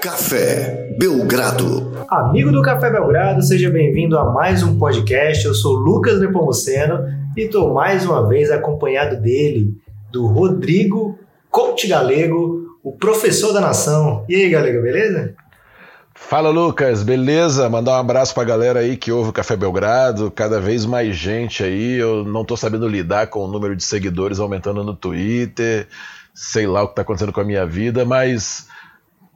Café Belgrado. Amigo do Café Belgrado, seja bem-vindo a mais um podcast. Eu sou Lucas Nepomuceno e estou mais uma vez acompanhado dele, do Rodrigo Coach Galego, o professor da nação. E aí, Galego, beleza? Fala Lucas, beleza? Mandar um abraço pra galera aí que ouve o Café Belgrado, cada vez mais gente aí. Eu não tô sabendo lidar com o número de seguidores aumentando no Twitter, sei lá o que tá acontecendo com a minha vida, mas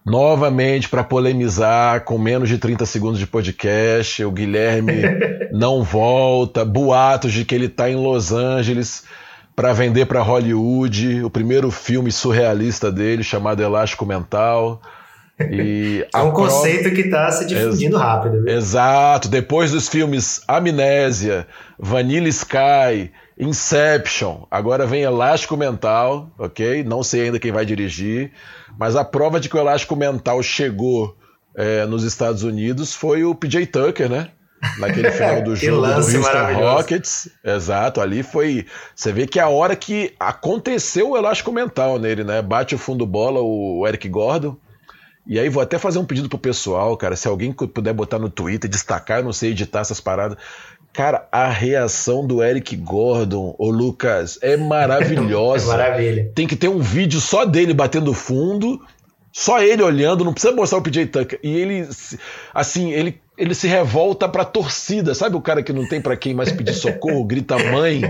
novamente para polemizar com menos de 30 segundos de podcast, o Guilherme não volta, boatos de que ele tá em Los Angeles para vender para Hollywood, o primeiro filme surrealista dele chamado Elástico Mental. E é um conceito prova... que está se difundindo Ex rápido. Viu? Exato. Depois dos filmes Amnésia, Vanilla Sky, Inception, agora vem Elástico Mental, ok? Não sei ainda quem vai dirigir, mas a prova de que o Elástico Mental chegou é, nos Estados Unidos foi o PJ Tucker, né? Naquele final do jogo do Houston Rockets. Exato, ali foi. Você vê que é a hora que aconteceu o elástico mental nele, né? Bate o fundo bola o Eric Gordon. E aí vou até fazer um pedido pro pessoal, cara, se alguém puder botar no Twitter, destacar, eu não sei editar essas paradas. Cara, a reação do Eric Gordon, ô Lucas, é maravilhosa. é maravilha. Tem que ter um vídeo só dele batendo fundo, só ele olhando, não precisa mostrar o PJ Tucker. E ele, assim, ele ele se revolta pra torcida, sabe o cara que não tem para quem mais pedir socorro, grita mãe?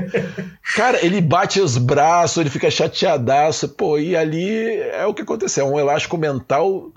Cara, ele bate os braços, ele fica chateadaço, pô, e ali é o que aconteceu, é um elástico mental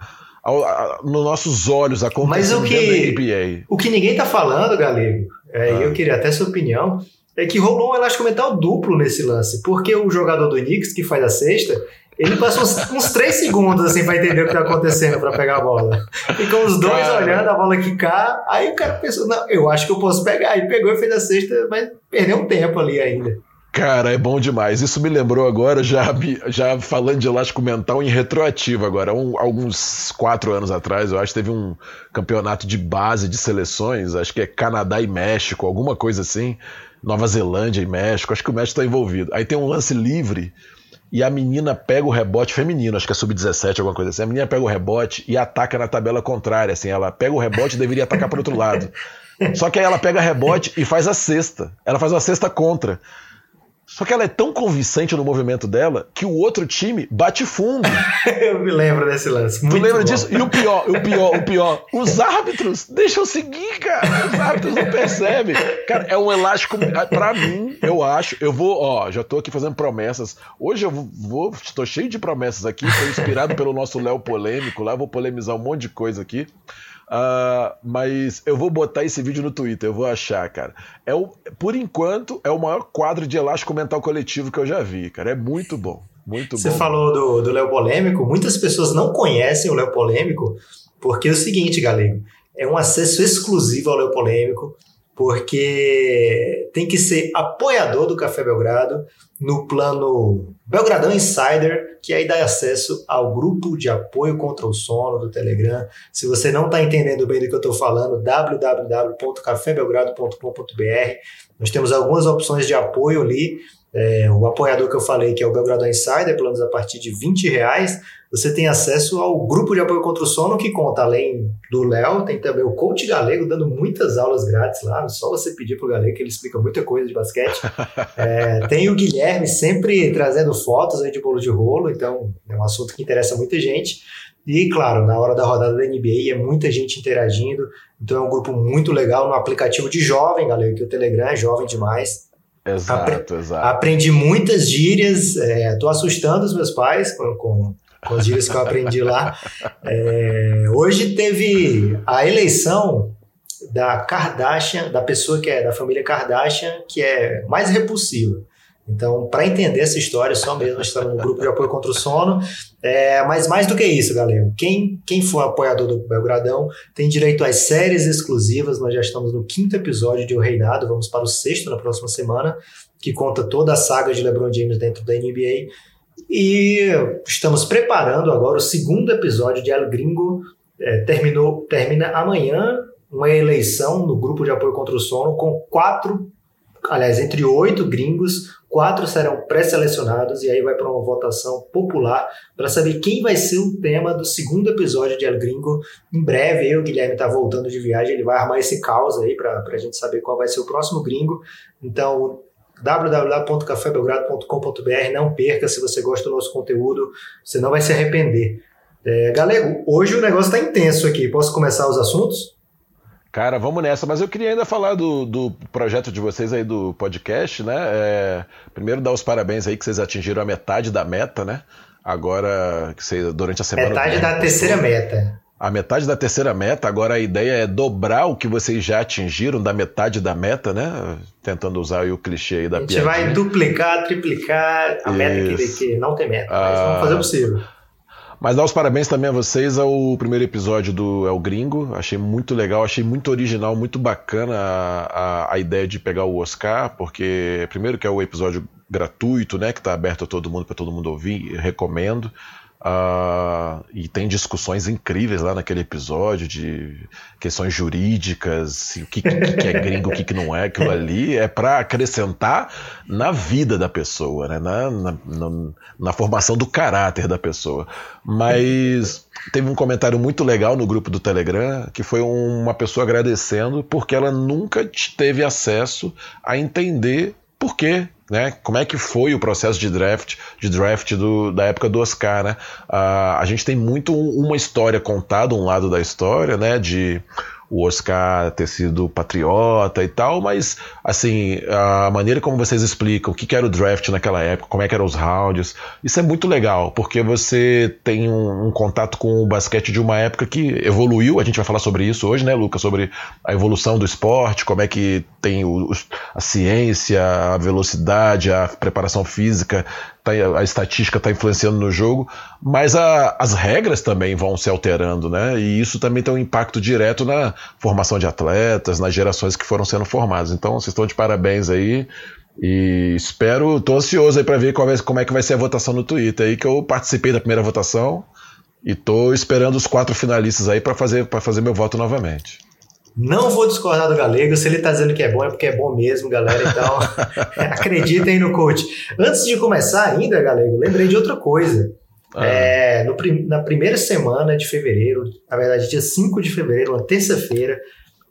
nos nossos olhos acontecendo Mas o que, NBA. O que ninguém tá falando, Galego, é, ah. eu queria até sua opinião, é que rolou um elástico mental duplo nesse lance, porque o jogador do Knicks que faz a sexta, ele passou uns, três segundos assim pra entender o que tá acontecendo pra pegar a bola. Ficam os dois cara. olhando a bola quicar. Aí o cara pensou, não, eu acho que eu posso pegar. Aí pegou e fez a sexta, mas perdeu um tempo ali ainda. Cara, é bom demais. Isso me lembrou agora, já, já falando de elástico mental em retroativo agora. Um, alguns quatro anos atrás, eu acho teve um campeonato de base de seleções, acho que é Canadá e México, alguma coisa assim. Nova Zelândia e México, acho que o México está envolvido. Aí tem um lance livre e a menina pega o rebote feminino, acho que é sub-17, alguma coisa assim. A menina pega o rebote e ataca na tabela contrária, assim. Ela pega o rebote e deveria atacar para outro lado. Só que aí ela pega rebote e faz a cesta. Ela faz uma cesta contra. Só que ela é tão convincente no movimento dela que o outro time bate fundo. eu me lembro desse lance. tu lembra bom. disso? E o pior, o pior, o pior, os árbitros deixam seguir, cara. Os árbitros não percebem. Cara, é um elástico. Pra mim, eu acho. Eu vou, ó, já tô aqui fazendo promessas. Hoje eu vou, estou cheio de promessas aqui. Foi inspirado pelo nosso Léo polêmico lá. Vou polemizar um monte de coisa aqui. Uh, mas eu vou botar esse vídeo no Twitter, eu vou achar, cara. É o, por enquanto, é o maior quadro de elástico mental coletivo que eu já vi, cara. É muito bom. Muito Você bom. falou do, do Léo Polêmico, muitas pessoas não conhecem o Léo Polêmico, porque é o seguinte, galera, é um acesso exclusivo ao Léo Polêmico, porque tem que ser apoiador do Café Belgrado no plano Belgradão Insider, que aí dá acesso ao grupo de apoio contra o sono do Telegram. Se você não está entendendo bem do que eu estou falando, www.cafébelgrado.com.br. Nós temos algumas opções de apoio ali é, o apoiador que eu falei, que é o Belgrado Insider, planos a partir de 20 reais, você tem acesso ao grupo de apoio contra o sono, que conta, além do Léo, tem também o Coach Galego dando muitas aulas grátis lá, só você pedir pro Galego que ele explica muita coisa de basquete. É, tem o Guilherme sempre trazendo fotos aí de bolo de rolo, então é um assunto que interessa muita gente. E, claro, na hora da rodada da NBA é muita gente interagindo, então é um grupo muito legal no aplicativo de jovem, galera, que o Telegram é jovem demais. Exato, Apre exato. Aprendi muitas gírias, estou é, assustando os meus pais com, com, com, as gírias que eu aprendi lá. É, hoje teve a eleição da Kardashian, da pessoa que é da família Kardashian, que é mais repulsiva. Então, para entender essa história, só mesmo estar no grupo de apoio contra o sono. É, mas mais do que isso, galera, quem, quem for apoiador do Belgradão tem direito às séries exclusivas. Nós já estamos no quinto episódio de O Reinado, vamos para o sexto na próxima semana, que conta toda a saga de LeBron James dentro da NBA. E estamos preparando agora o segundo episódio de El Gringo. É, terminou, termina amanhã uma eleição no grupo de apoio contra o sono com quatro aliás, entre oito gringos, quatro serão pré-selecionados e aí vai para uma votação popular para saber quem vai ser o tema do segundo episódio de El Gringo. Em breve, eu, Guilherme, tá voltando de viagem, ele vai armar esse caos aí para a gente saber qual vai ser o próximo gringo. Então, www.cafébelgrado.com.br, não perca, se você gosta do nosso conteúdo, você não vai se arrepender. É, Galego, hoje o negócio está intenso aqui. Posso começar os assuntos? Cara, vamos nessa. Mas eu queria ainda falar do, do projeto de vocês aí do podcast, né? É, primeiro dar os parabéns aí que vocês atingiram a metade da meta, né? Agora, que você, durante a semana. Metade da terceira meta. A metade da terceira meta, agora a ideia é dobrar o que vocês já atingiram da metade da meta, né? Tentando usar o clichê aí da piada. A gente piadinha. vai duplicar, triplicar a Isso. meta que, que não tem meta, mas ah, vamos fazer o possível. Mas dar os parabéns também a vocês ao primeiro episódio do El Gringo. Achei muito legal, achei muito original, muito bacana a, a, a ideia de pegar o Oscar, porque primeiro que é o episódio gratuito, né, que está aberto a todo mundo para todo mundo ouvir, recomendo. Uh, e tem discussões incríveis lá naquele episódio de questões jurídicas, o que, que, que é gringo, o que, que não é, aquilo ali é para acrescentar na vida da pessoa, né? na, na, na, na, formação do caráter da pessoa. Mas teve um comentário muito legal no grupo do Telegram que foi uma pessoa agradecendo porque ela nunca teve acesso a entender por quê né? Como é que foi o processo de draft, de draft do, da época do Oscar, né? Uh, a gente tem muito uma história contada, um lado da história, né? De o Oscar ter sido patriota e tal, mas assim, a maneira como vocês explicam o que era o draft naquela época, como é que eram os rounds, isso é muito legal, porque você tem um, um, contato com o basquete de uma época que evoluiu, a gente vai falar sobre isso hoje, né, Lucas, sobre a evolução do esporte, como é que tem o, a ciência, a velocidade, a preparação física tá, a estatística está influenciando no jogo, mas a, as regras também vão se alterando, né? E isso também tem um impacto direto na formação de atletas, nas gerações que foram sendo formadas. Então, vocês estão de parabéns aí. E espero, tô ansioso aí para ver é, como é que vai ser a votação no Twitter aí, que eu participei da primeira votação e tô esperando os quatro finalistas aí para fazer, fazer meu voto novamente. Não vou discordar do Galego. Se ele tá dizendo que é bom, é porque é bom mesmo, galera. Então, acreditem no coach. Antes de começar ainda, Galego, lembrei de outra coisa. Ah. É, no, na primeira semana de fevereiro, na verdade, dia 5 de fevereiro, uma terça-feira,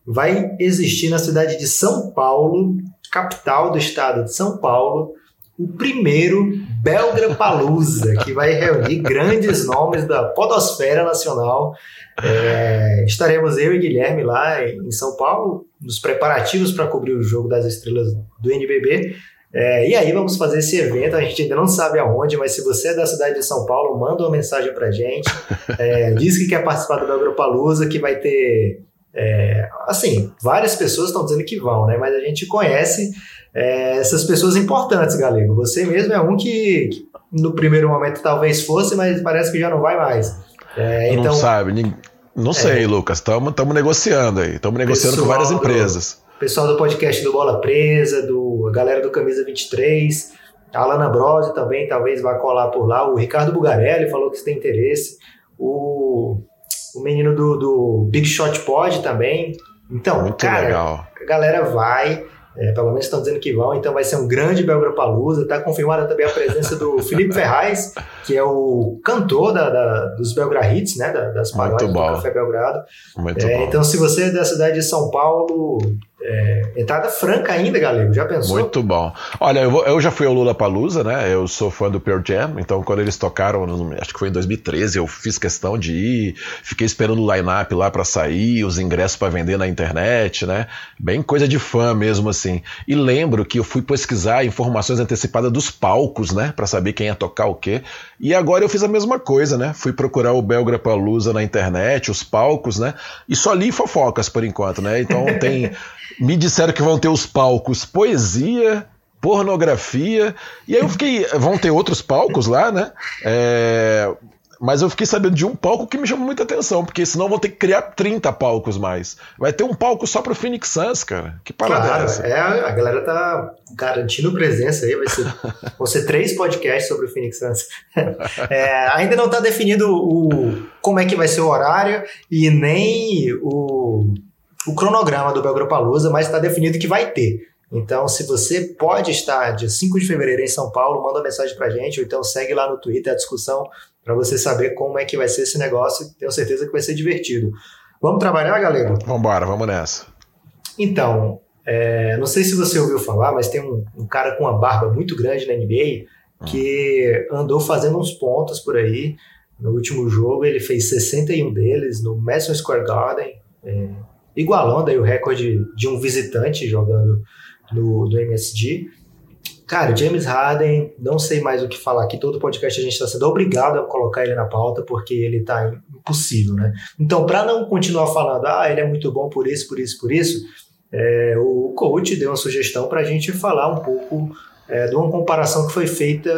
vai existir na cidade de São Paulo, capital do estado de São Paulo, o primeiro Belgra Palusa, que vai reunir grandes nomes da podosfera nacional. É, estaremos eu e Guilherme lá em São Paulo, nos preparativos para cobrir o jogo das estrelas do NBB. É, e aí vamos fazer esse evento, a gente ainda não sabe aonde, mas se você é da cidade de São Paulo, manda uma mensagem pra gente, é, diz que quer participar do Belgra Palusa, que vai ter é, assim, várias pessoas estão dizendo que vão, né? Mas a gente conhece é, essas pessoas importantes, Galego. Você mesmo é um que, que, no primeiro momento talvez fosse, mas parece que já não vai mais. É, então, não sabe, não sei. Lucas. Estamos negociando aí. Estamos negociando com várias empresas. Do, pessoal do podcast do Bola Presa, do a galera do Camisa 23, a Alana Brosi também talvez vá colar por lá. O Ricardo Bugarelli falou que tem interesse. O o menino do, do Big Shot Pod também. Então, Muito cara, legal. a galera vai. É, pelo menos estão dizendo que vão, então vai ser um grande Belgrapalusa. Está confirmada também a presença do Felipe Ferraz, que é o cantor da, da dos Belgra Hits, né, das paródias do Café Belgrado. É, então, se você é da cidade de São Paulo, é, entrada franca ainda, Galego, já pensou? Muito bom. Olha, eu, vou, eu já fui ao Lula Palusa, né? Eu sou fã do Pearl Jam, então quando eles tocaram, acho que foi em 2013, eu fiz questão de ir, fiquei esperando o line-up lá para sair, os ingressos para vender na internet, né? Bem coisa de fã mesmo assim. E lembro que eu fui pesquisar informações antecipadas dos palcos, né, para saber quem ia tocar o quê. E agora eu fiz a mesma coisa, né? Fui procurar o Belgra Palusa na internet, os palcos, né? E só li fofocas por enquanto, né? Então tem me disseram que vão ter os palcos poesia, pornografia, e aí eu fiquei. Vão ter outros palcos lá, né? É, mas eu fiquei sabendo de um palco que me chamou muita atenção, porque senão vão ter que criar 30 palcos mais. Vai ter um palco só pro Phoenix Suns, cara. Que parada claro, é essa? É, a galera tá garantindo presença aí, vai ser, vão ser três podcasts sobre o Phoenix Suns. É, ainda não tá definido o, como é que vai ser o horário e nem o o cronograma do Belgropalooza, mas está definido que vai ter. Então, se você pode estar dia 5 de fevereiro em São Paulo, manda uma mensagem pra gente, ou então segue lá no Twitter a discussão para você saber como é que vai ser esse negócio. Tenho certeza que vai ser divertido. Vamos trabalhar, galera? Vamos embora, vamos nessa. Então, é, não sei se você ouviu falar, mas tem um, um, cara com uma barba muito grande na NBA que andou fazendo uns pontos por aí. No último jogo ele fez 61 deles no Madison Square Garden, é, igualando aí o recorde de um visitante jogando no, no MSG. Cara, James Harden, não sei mais o que falar aqui. Todo podcast a gente está sendo obrigado a colocar ele na pauta porque ele está impossível, né? Então, para não continuar falando, ah, ele é muito bom por isso, por isso, por isso, é, o coach deu uma sugestão para a gente falar um pouco é, de uma comparação que foi feita,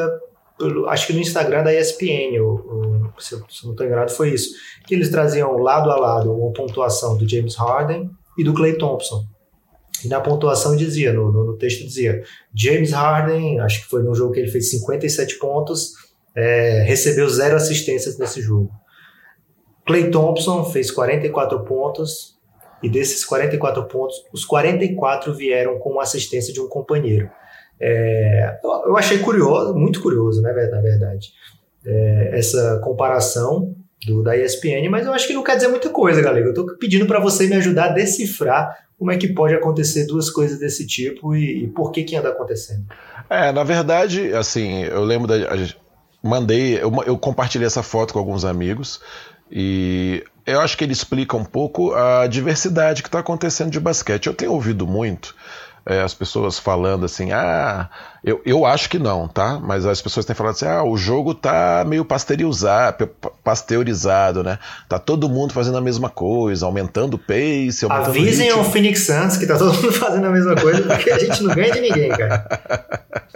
pelo, acho que no Instagram da ESPN, ou, ou, se eu não estou enganado, foi isso. Que eles traziam lado a lado uma pontuação do James Harden e do Clay Thompson. E na pontuação dizia, no, no, texto dizia, James Harden, acho que foi num jogo que ele fez 57 pontos, é, recebeu zero assistências nesse jogo. Clay Thompson fez 44 pontos, e desses 44 pontos, os 44 vieram com assistência de um companheiro. É, eu achei curioso, muito curioso, né, na verdade, é, essa comparação do, da ESPN, mas eu acho que não quer dizer muita coisa, galera. Eu estou pedindo para você me ajudar a decifrar como é que pode acontecer duas coisas desse tipo e, e por que que anda acontecendo. É, na verdade, assim, eu lembro da. Mandei, eu, eu compartilhei essa foto com alguns amigos e eu acho que ele explica um pouco a diversidade que está acontecendo de basquete. Eu tenho ouvido muito é, as pessoas falando assim, ah, eu, eu acho que não, tá? Mas as pessoas têm falado assim, ah, o jogo tá meio pasteurizado, pasteurizado, né? Tá todo mundo fazendo a mesma coisa, aumentando o pace, aumentando Avisem o ao Phoenix Suns que tá todo mundo fazendo a mesma coisa, porque a gente não ganha de ninguém, cara.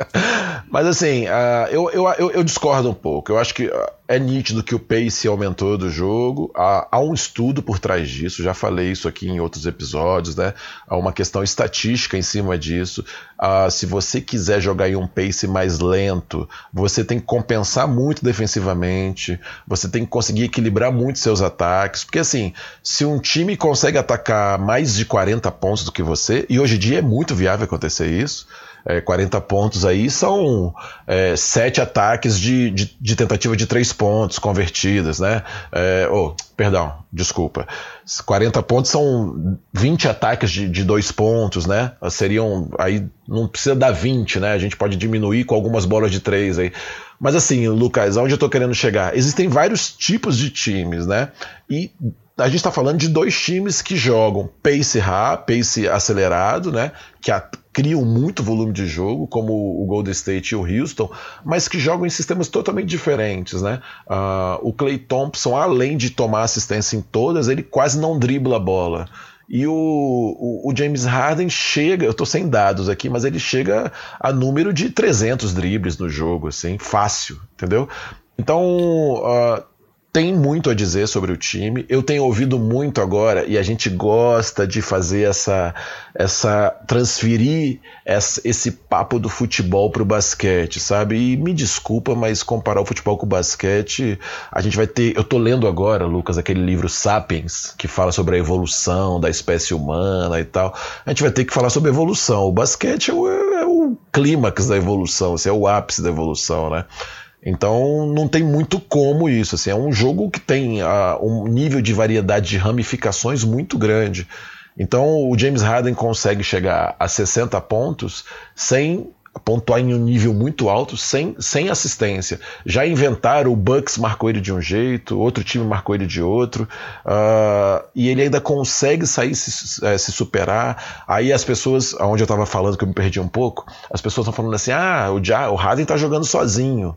Mas assim, uh, eu, eu, eu, eu, discordo um pouco. Eu acho que é nítido que o pace aumentou do jogo. Há, há, um estudo por trás disso, já falei isso aqui em outros episódios, né? Há uma questão estatística em cima disso. Uh, se você quiser jogar em um pace mais lento, você tem que compensar muito defensivamente, você tem que conseguir equilibrar muito seus ataques. Porque assim, se um time consegue atacar mais de 40 pontos do que você, e hoje em dia é muito viável acontecer isso é, 40 pontos aí são é, sete ataques de, de, de, tentativa de três pontos convertidas, né? É, oh, perdão, desculpa. 40 pontos são 20 ataques de, de dois pontos, né? Seriam. Aí não precisa dar 20, né? A gente pode diminuir com algumas bolas de três aí. Mas assim, Lucas, aonde eu tô querendo chegar? Existem vários tipos de times, né? E a gente está falando de dois times que jogam pace rápido, pace acelerado, né? Que a, criam muito volume de jogo, como o Golden State e o Houston, mas que jogam em sistemas totalmente diferentes, né? Uh, o Clay Thompson, além de tomar assistência em todas, ele quase não dribla a bola. E o, o, o, James Harden chega, eu tô sem dados aqui, mas ele chega a número de 300 dribles no jogo, assim, fácil, entendeu? Então, uh, tem muito a dizer sobre o time. Eu tenho ouvido muito agora e a gente gosta de fazer essa, essa transferir essa, esse papo do futebol para o basquete, sabe? E me desculpa, mas comparar o futebol com o basquete, a gente vai ter. Eu tô lendo agora, Lucas, aquele livro Sapiens que fala sobre a evolução da espécie humana e tal. A gente vai ter que falar sobre evolução. O basquete é o, é o clímax da evolução, assim, é o ápice da evolução, né? Então não tem muito como isso. Assim, é um jogo que tem uh, um nível de variedade de ramificações muito grande. Então o James Harden consegue chegar a 60 pontos sem pontuar em um nível muito alto, sem, sem assistência. Já inventaram, o Bucks marcou ele de um jeito, outro time marcou ele de outro, uh, e ele ainda consegue sair, se, é, se superar. Aí as pessoas, onde eu estava falando que eu me perdi um pouco, as pessoas estão falando assim: ah, o, o Harden está jogando sozinho.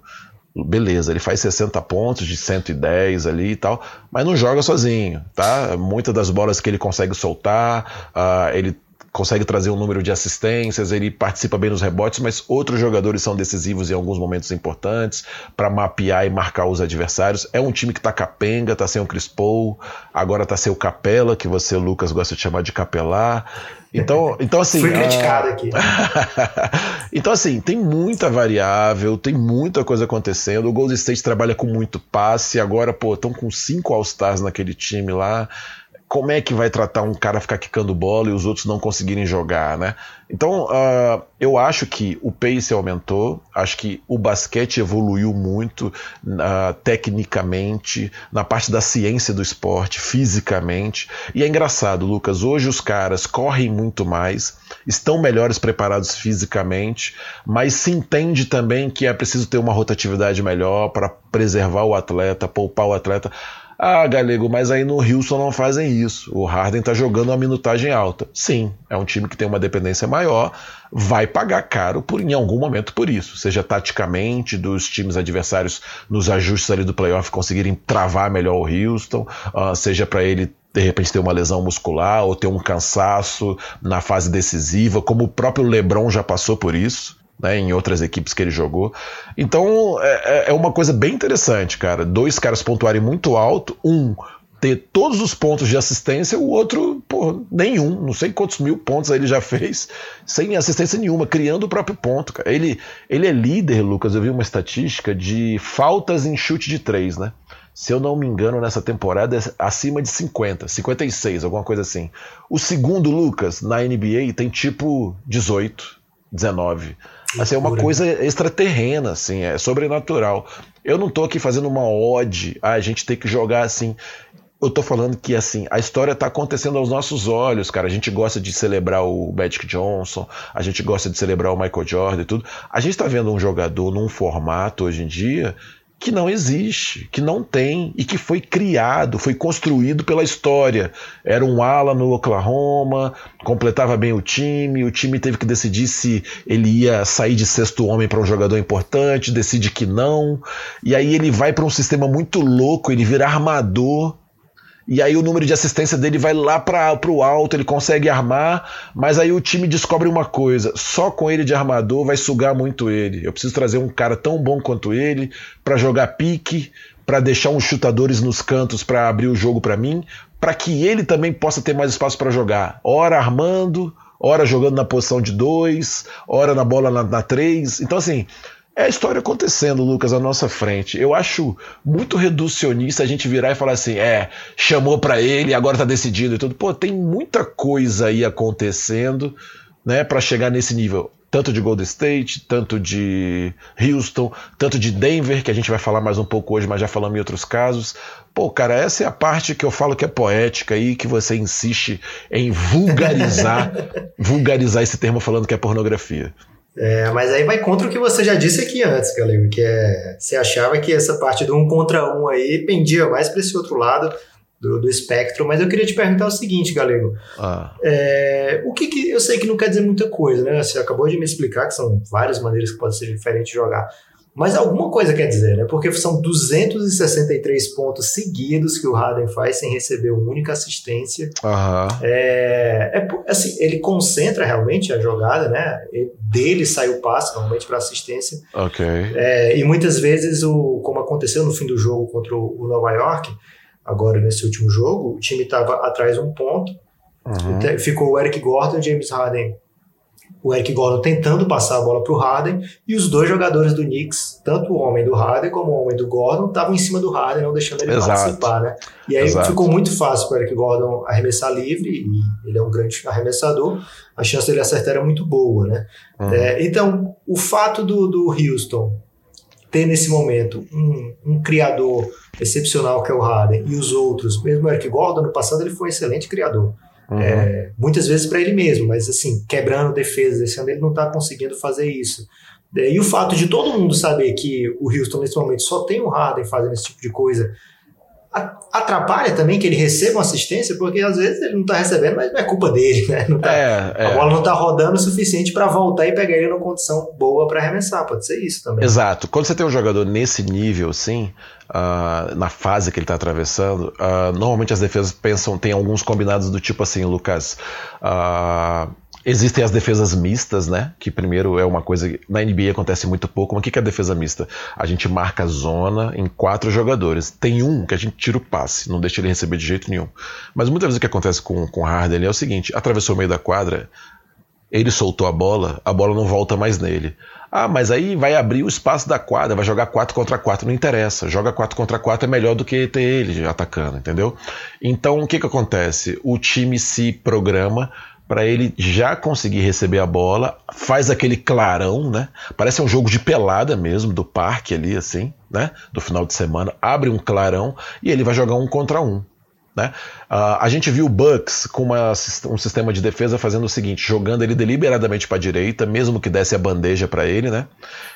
Beleza, ele faz 60 pontos de 110 ali e tal, mas não joga sozinho, tá? Muitas das bolas que ele consegue soltar, uh, ele consegue trazer um número de assistências, ele participa bem nos rebotes, mas outros jogadores são decisivos em alguns momentos importantes para mapear e marcar os adversários. É um time que tá capenga, tá sem o Chris Paul, agora tá sem o Capela, que você, Lucas, gosta de chamar de capelar. Então, então assim. Fui criticado aqui. então, assim, tem muita variável, tem muita coisa acontecendo. O Golden State trabalha com muito passe, agora, pô, estão com cinco All-Stars naquele time lá como é que vai tratar um cara ficar quicando bola e os outros não conseguirem jogar, né? Então, uh, eu acho que o pace aumentou, acho que o basquete evoluiu muito uh, tecnicamente, na parte da ciência do esporte, fisicamente. E é engraçado, Lucas, hoje os caras correm muito mais, estão melhores preparados fisicamente, mas se entende também que é preciso ter uma rotatividade melhor para preservar o atleta, poupar o atleta. Ah, Galego, mas aí no Houston não fazem isso. O Harden está jogando uma minutagem alta. Sim, é um time que tem uma dependência maior, vai pagar caro por em algum momento por isso, seja taticamente dos times adversários nos ajustes ali do playoff conseguirem travar melhor o Houston, uh, seja para ele de repente ter uma lesão muscular ou ter um cansaço na fase decisiva, como o próprio LeBron já passou por isso né, em outras equipes que ele jogou. Então é, é, é uma coisa bem interessante, cara. Dois caras pontuarem muito alto, um ter todos os pontos de assistência, o outro, pô, nenhum. Não sei quantos mil pontos ele já fez sem assistência nenhuma, criando o próprio ponto. Cara. Ele, ele é líder, Lucas. Eu vi uma estatística de faltas em chute de três, né? Se eu não me engano, nessa temporada é acima de 50, 56, alguma coisa assim. O segundo, Lucas, na NBA tem tipo 18, 19. Assim, é uma coisa extraterrena, assim, é sobrenatural. Eu não tô aqui fazendo uma ode, a gente tem que jogar assim. Eu tô falando que assim, a história tá acontecendo aos nossos olhos, cara. A gente gosta de celebrar o Magic Johnson, a gente gosta de celebrar o Michael Jordan e tudo. A gente tá vendo um jogador num formato hoje em dia que não existe, que não tem e que foi criado, foi construído pela história. Era um ala no Oklahoma, completava bem o time, o time teve que decidir se ele ia sair de sexto homem para um jogador importante, decide que não, e aí ele vai para um sistema muito louco, ele vira armador e aí o número de assistência dele vai lá para o alto, ele consegue armar, mas aí o time descobre uma coisa: só com ele de armador vai sugar muito ele. Eu preciso trazer um cara tão bom quanto ele para jogar pique, para deixar uns chutadores nos cantos para abrir o jogo para mim, para que ele também possa ter mais espaço para jogar. Ora armando, ora jogando na posição de dois, ora na bola na, na três. Então assim, é a história acontecendo, Lucas, à nossa frente. Eu acho muito reducionista a gente virar e falar assim: é, chamou para ele, agora tá decidido e tudo. Pô, tem muita coisa aí acontecendo, né, para chegar nesse nível. Tanto de Golden State, tanto de Houston, tanto de Denver, que a gente vai falar mais um pouco hoje, mas já falamos em outros casos. Pô, cara, essa é a parte que eu falo que é poética aí, que você insiste em vulgarizar, vulgarizar esse termo falando que é pornografia. É, mas aí vai contra o que você já disse aqui antes, Galego, que é você achava que essa parte do um contra um aí pendia mais para esse outro lado do, do, espectro, mas eu queria te perguntar o seguinte, Galego. Ah. É, o que, que, eu sei que não quer dizer muita coisa, né? Você acabou de me explicar que são várias maneiras que pode ser diferente de jogar. Mas alguma coisa quer dizer, né? Porque são 263 pontos seguidos que o Harden faz sem receber uma única assistência. Uhum. É, é, assim, ele concentra realmente a jogada, né? Dele sai o passe, normalmente para assistência. Ok. É, e muitas vezes, o, como aconteceu no fim do jogo contra o, Nova York, agora nesse último jogo, o time estava atrás um ponto. Uhum. Ficou o Eric Gordon e James Harden o Eric Gordon tentando passar a bola para o Harden e os dois jogadores do Knicks, tanto o homem do Harden como o homem do Gordon, estavam em cima do Harden, não deixando ele Exato. participar, né? E aí Exato. ficou muito fácil para o Eric Gordon arremessar livre, e ele é um grande arremessador, a chance dele acertar era muito boa, né? Uhum. É, então, o fato do, do Houston ter nesse momento um, um, criador excepcional que é o Harden e os outros, mesmo o Eric Gordon, no passado ele foi um excelente criador. Uhum. É, muitas vezes para ele mesmo, mas assim, quebrando defesas. Esse ano ele não está conseguindo fazer isso. É, e o fato de todo mundo saber que o Houston nesse momento só tem o Harden fazendo esse tipo de coisa atrapalha também que ele receba uma assistência, porque às vezes ele não está recebendo, mas não é culpa dele, né? Tá, é, é. A bola não está rodando o suficiente para voltar e pegar ele numa condição boa para arremessar, pode ser isso também. Exato. Quando você tem um jogador nesse nível, sim, uh, na fase que ele está atravessando, uh, normalmente as defesas pensam, tem alguns combinados do tipo assim, Lucas. Uh, Existem as defesas mistas, né? Que primeiro é uma coisa que na NBA acontece muito pouco. Mas o que é a defesa mista? A gente marca a zona em quatro jogadores. Tem um que a gente tira o passe, não deixa ele receber de jeito nenhum. Mas muitas vezes o que acontece com, com o Harden é o seguinte: atravessou o meio da quadra, ele soltou a bola, a bola não volta mais nele. Ah, mas aí vai abrir o espaço da quadra, vai jogar 4 contra 4, não interessa. Joga 4 contra 4 é melhor do que ter ele atacando, entendeu? Então o que, que acontece? O time se programa para ele já conseguir receber a bola, faz aquele clarão, né? Parece um jogo de pelada mesmo, do parque ali, assim, né? Do final de semana, abre um clarão e ele vai jogar um contra um. Né? Uh, a gente viu o Bucks com uma, um sistema de defesa fazendo o seguinte: jogando ele deliberadamente para a direita, mesmo que desse a bandeja para ele, né?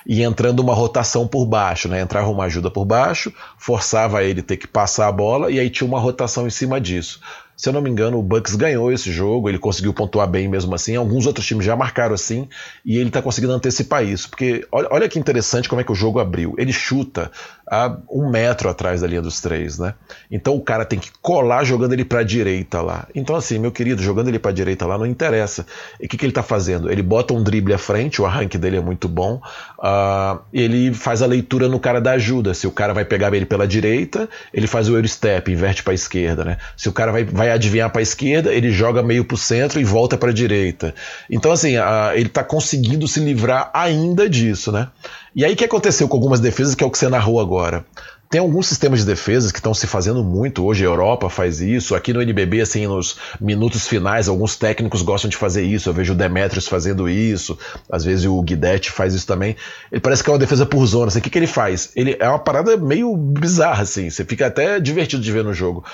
e entrando uma rotação por baixo. Né? Entrava uma ajuda por baixo, forçava ele ter que passar a bola, e aí tinha uma rotação em cima disso. Se eu não me engano, o Bucks ganhou esse jogo, ele conseguiu pontuar bem mesmo assim. Alguns outros times já marcaram assim, e ele está conseguindo antecipar isso. Porque olha, olha que interessante como é que o jogo abriu. Ele chuta a um metro atrás da linha dos três, né? Então o cara tem que colar jogando ele para a direita lá. Então, assim, meu querido, jogando ele para a direita lá não interessa. E o que, que ele está fazendo? Ele bota um drible à frente, o arranque dele é muito bom. Uh, ele faz a leitura no cara da ajuda. Se o cara vai pegar ele pela direita, ele faz o Eurostep, inverte para a esquerda, né? Se o cara vai, vai adivinhar para a esquerda, ele joga meio para o centro e volta para a direita. Então, assim, uh, ele está conseguindo se livrar ainda disso, né? E aí o que aconteceu com algumas defesas, que é o que você narrou agora? Tem alguns sistemas de defesas que estão se fazendo muito hoje, a Europa faz isso, aqui no NBB, assim, nos minutos finais, alguns técnicos gostam de fazer isso, eu vejo o Demetrius fazendo isso, às vezes o Guidetti faz isso também. Ele parece que é uma defesa por zona, assim, o que, que ele faz? Ele é uma parada meio bizarra, assim, você fica até divertido de ver no jogo.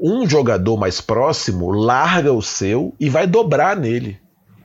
Um jogador mais próximo larga o seu e vai dobrar nele.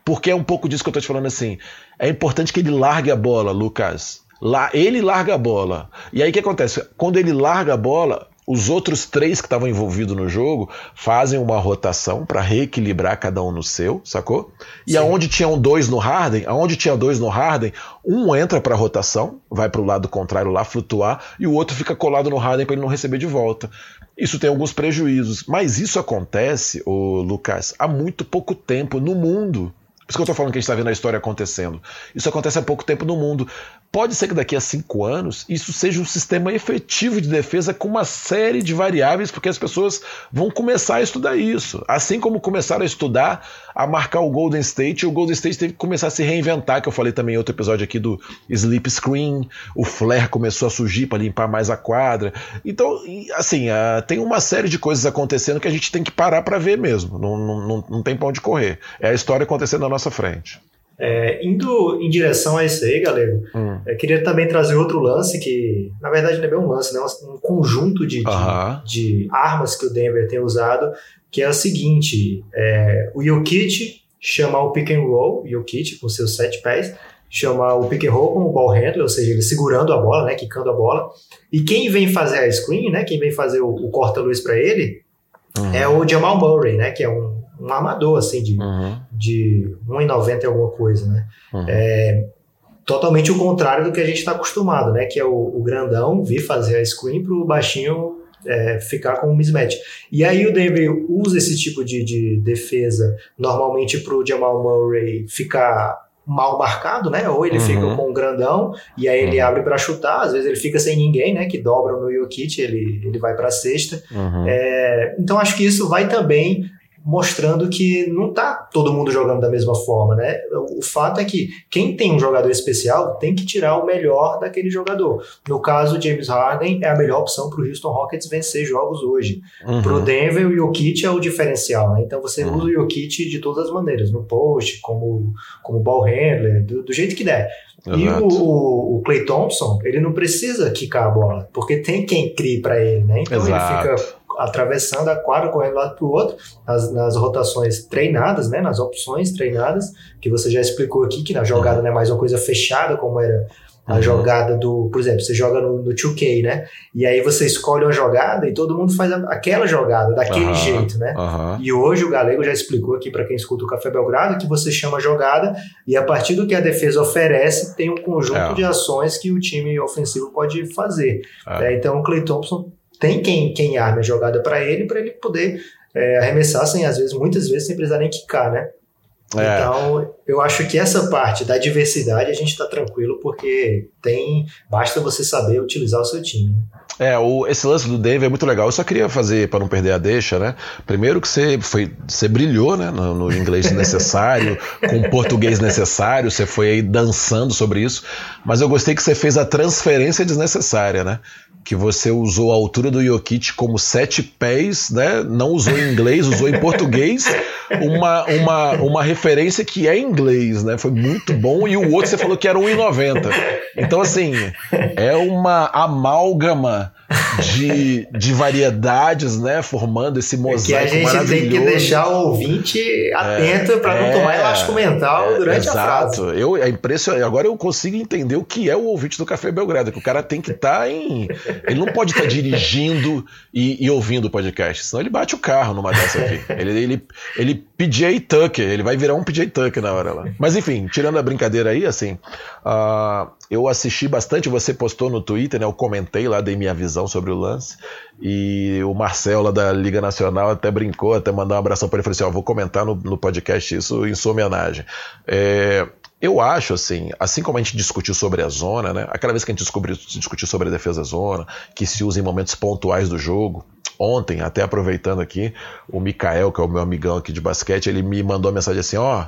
Porque é um pouco disso que eu tô te falando assim. É importante que ele largue a bola, Lucas. Lá, ele larga a bola. E aí o que acontece? Quando ele larga a bola, os outros três que estavam envolvidos no jogo fazem uma rotação para reequilibrar cada um no seu, sacou? E Sim. aonde tinham dois no Harden, aonde tinha dois no Harden, um entra para a rotação, vai para o lado contrário lá flutuar, e o outro fica colado no Harden para ele não receber de volta. Isso tem alguns prejuízos, mas isso acontece, o Lucas, há muito pouco tempo no mundo. Por isso que eu estou falando que a gente está vendo a história acontecendo. Isso acontece há pouco tempo no mundo. Pode ser que daqui a cinco anos isso seja um sistema efetivo de defesa com uma série de variáveis, porque as pessoas vão começar a estudar isso. Assim como começaram a estudar a marcar o Golden State, o Golden State teve que começar a se reinventar, que eu falei também em outro episódio aqui do Sleep Screen, o flare começou a surgir para limpar mais a quadra. Então, assim, uh, tem uma série de coisas acontecendo que a gente tem que parar para ver mesmo. Não, não, não tem pra onde correr. É a história acontecendo na nossa frente. É, indo em direção a isso aí, galera, hum. eu queria também trazer outro lance que, na verdade, não é bem um lance, né? um conjunto de, uh -huh. de, de, armas que o Denver tem usado, que é o seguinte: é, o Jokic chama o pick and roll, Jokic com seus sete pés, chama o pick and roll como ball handler, ou seja, ele segurando a bola, né, quicando a bola, e quem vem fazer a screen, né, quem vem fazer o, o corta-luz para ele, uhum. é o Jamal Murray, né, que é um um armador, assim, de, uhum. De 1,90 e alguma coisa, né? Uhum. É, totalmente o contrário do que a gente está acostumado, né? Que é o, o, grandão vir fazer a screen para o baixinho é, ficar com um mismatch. E aí o Denver usa esse tipo de, de defesa normalmente para o Jamal Murray ficar mal marcado, né? Ou ele uhum. fica com um grandão e aí ele uhum. abre para chutar. Às vezes ele fica sem ninguém, né? Que dobra no Jokic, ele, ele vai para a cesta. Uhum. É, então acho que isso vai também mostrando que não está todo mundo jogando da mesma forma, né? O fato é que quem tem um jogador especial tem que tirar o melhor daquele jogador. No caso, James Harden é a melhor opção para o Houston Rockets vencer jogos hoje. Uhum. Para o Denver, o Jokic é o diferencial, né? Então você uhum. usa o Jokic de todas as maneiras, no post, como, como ball handler, do, do jeito que der. E o, o, o, Clay Thompson, ele não precisa quicar a bola, porque tem quem crie para ele, né? Então Exato. ele fica atravessando a quadra, correndo lado para o outro, nas, nas, rotações treinadas, né, nas opções treinadas, que você já explicou aqui, que na jogada uhum. não é mais uma coisa fechada, como era a uhum. jogada do, por exemplo, você joga no, no 2K, né? E aí você escolhe uma jogada e todo mundo faz a, aquela jogada, daquele uhum. jeito, né? Uhum. E hoje o Galego já explicou aqui para quem escuta o Café Belgrado que você chama jogada e a partir do que a defesa oferece, tem um conjunto é. de ações que o time ofensivo pode fazer. É. É, então o Clay Thompson tem quem, quem arme a jogada para ele, para ele poder é, arremessar sem, às vezes, muitas vezes, sem precisar nem quicar, né? É. Então, eu acho que essa parte da diversidade a gente está tranquilo porque tem basta você saber utilizar o seu time. É, o, esse lance do Dave é muito legal. Eu só queria fazer, para não perder a deixa, né? Primeiro que você foi. Você brilhou, né? No, no inglês necessário, com o português necessário, você foi aí dançando sobre isso. Mas eu gostei que você fez a transferência desnecessária, né? Que você usou a altura do Jokic como sete pés, né? Não usou em inglês, usou em português, uma, uma, uma referência que é em inglês, né? Foi muito bom. E o outro você falou que era 1,90. Então, assim, é uma amálgama de, de variedades, né? Formando esse mosaico é que a gente tem que deixar o ouvinte atento é, para não é, tomar elástico mental é, durante exato. a frase. Eu, é impressionante. Agora eu consigo entender o que é o ouvinte do Café Belgrado, que o cara tem que estar tá em. Ele não pode estar tá dirigindo e, e, ouvindo o podcast, senão ele bate o carro numa dessa aqui. Ele, ele, ele PJ Tucker, ele vai virar um PJ Tucker na hora lá. Mas enfim, tirando a brincadeira aí, assim, uh, eu assisti bastante, você postou no Twitter, né? Eu comentei lá, dei minha visão sobre o lance. E o Marcel lá da Liga Nacional até brincou, até mandou um abração para ele. Falei assim: ó, vou comentar no, no podcast isso em sua homenagem. É, eu acho assim, assim como a gente discutiu sobre a zona, né? Aquela vez que a gente descobriu, discutiu sobre a defesa zona, que se usa em momentos pontuais do jogo. Ontem, até aproveitando aqui, o Mikael, que é o meu amigão aqui de basquete, ele me mandou uma mensagem assim: ó.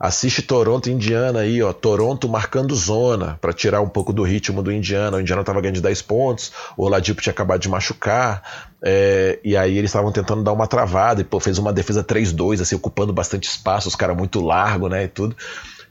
Assiste Toronto Indiana aí, ó. Toronto marcando zona para tirar um pouco do ritmo do Indiana. O Indiana estava ganhando de 10 pontos, o Oladipo tinha acabado de machucar. É, e aí eles estavam tentando dar uma travada e pô, fez uma defesa 3-2, assim, ocupando bastante espaço, os caras muito largo, né? E tudo.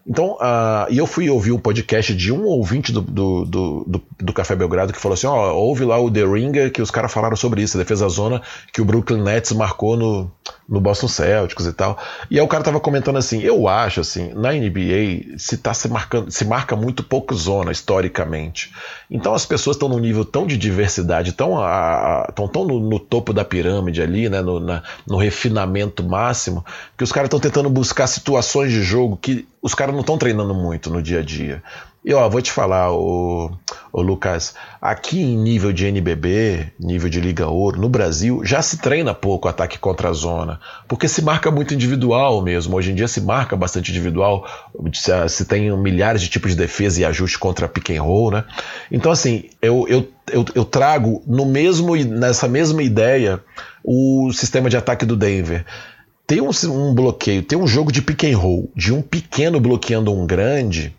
Então, uh, e eu fui ouvir um podcast de um ouvinte do, do, do, do, Café Belgrado que falou assim: ó, ouve lá o The Ringer, que os caras falaram sobre isso, a defesa zona que o Brooklyn Nets marcou no, no Boston Celtics e tal. E aí o cara tava comentando assim: eu acho assim, na NBA se, tá se, marcando, se marca muito pouco zona historicamente. Então as pessoas estão num nível tão de diversidade, tão, a, tão, tão no, no, topo da pirâmide ali, né, no, na, no refinamento máximo, que os caras estão tentando buscar situações de jogo que os caras não estão treinando muito no dia a dia. E ó, vou te falar, o, o Lucas, aqui em nível de NBB, nível de Liga Ouro, no Brasil, já se treina pouco ataque contra a zona, porque se marca muito individual mesmo. Hoje em dia se marca bastante individual, se, se tem milhares de tipos de defesa e ajuste contra pick and roll, né? Então, assim, eu, eu, eu, eu trago no mesmo, nessa mesma ideia o sistema de ataque do Denver ter um, um bloqueio, ter um jogo de pick and roll, de um pequeno bloqueando um grande,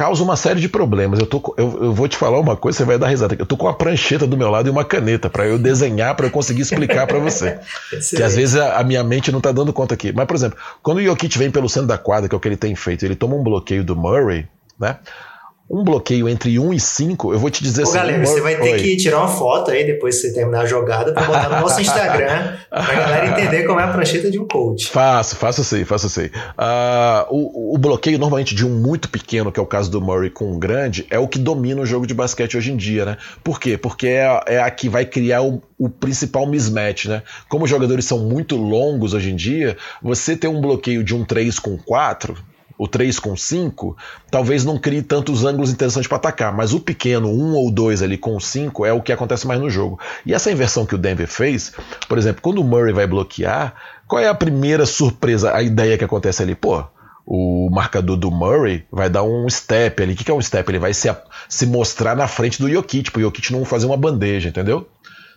causa uma série de problemas. Eu, tô, eu, eu, vou te falar uma coisa, você vai dar risada. Eu tô com uma prancheta do meu lado e uma caneta para eu desenhar, para eu conseguir explicar para você. que às vezes a, a, minha mente não tá dando conta aqui. Mas, por exemplo, quando o Jokic vem pelo centro da quadra, que é o que ele tem feito, ele toma um bloqueio do Murray, né? Um bloqueio entre 1 e 5, eu vou te dizer Ô, assim. Galera, você vai ter Oi. que tirar uma foto aí depois que você terminar a jogada para botar no nosso Instagram pra galera entender como é a prancheta de um coach. Faço, faço sim, faço sim. Uh, o, o, bloqueio normalmente de um muito pequeno, que é o caso do Murray, com um grande, é o que domina o jogo de basquete hoje em dia, né? Por quê? Porque é, é a que vai criar o, o principal mismatch, né? Como os jogadores são muito longos hoje em dia, você ter um bloqueio de um 3 com 4 o 3 com 5, talvez não crie tantos ângulos interessantes para atacar, mas o pequeno 1 ou 2 ali com 5 é o que acontece mais no jogo. E essa inversão que o Denver fez, por exemplo, quando o Murray vai bloquear, qual é a primeira surpresa, a ideia que acontece ali? Pô, o marcador do Murray vai dar um step ali. O que é um step? Ele vai se, se mostrar na frente do Jokic, o Jokic não fazer uma bandeja, entendeu?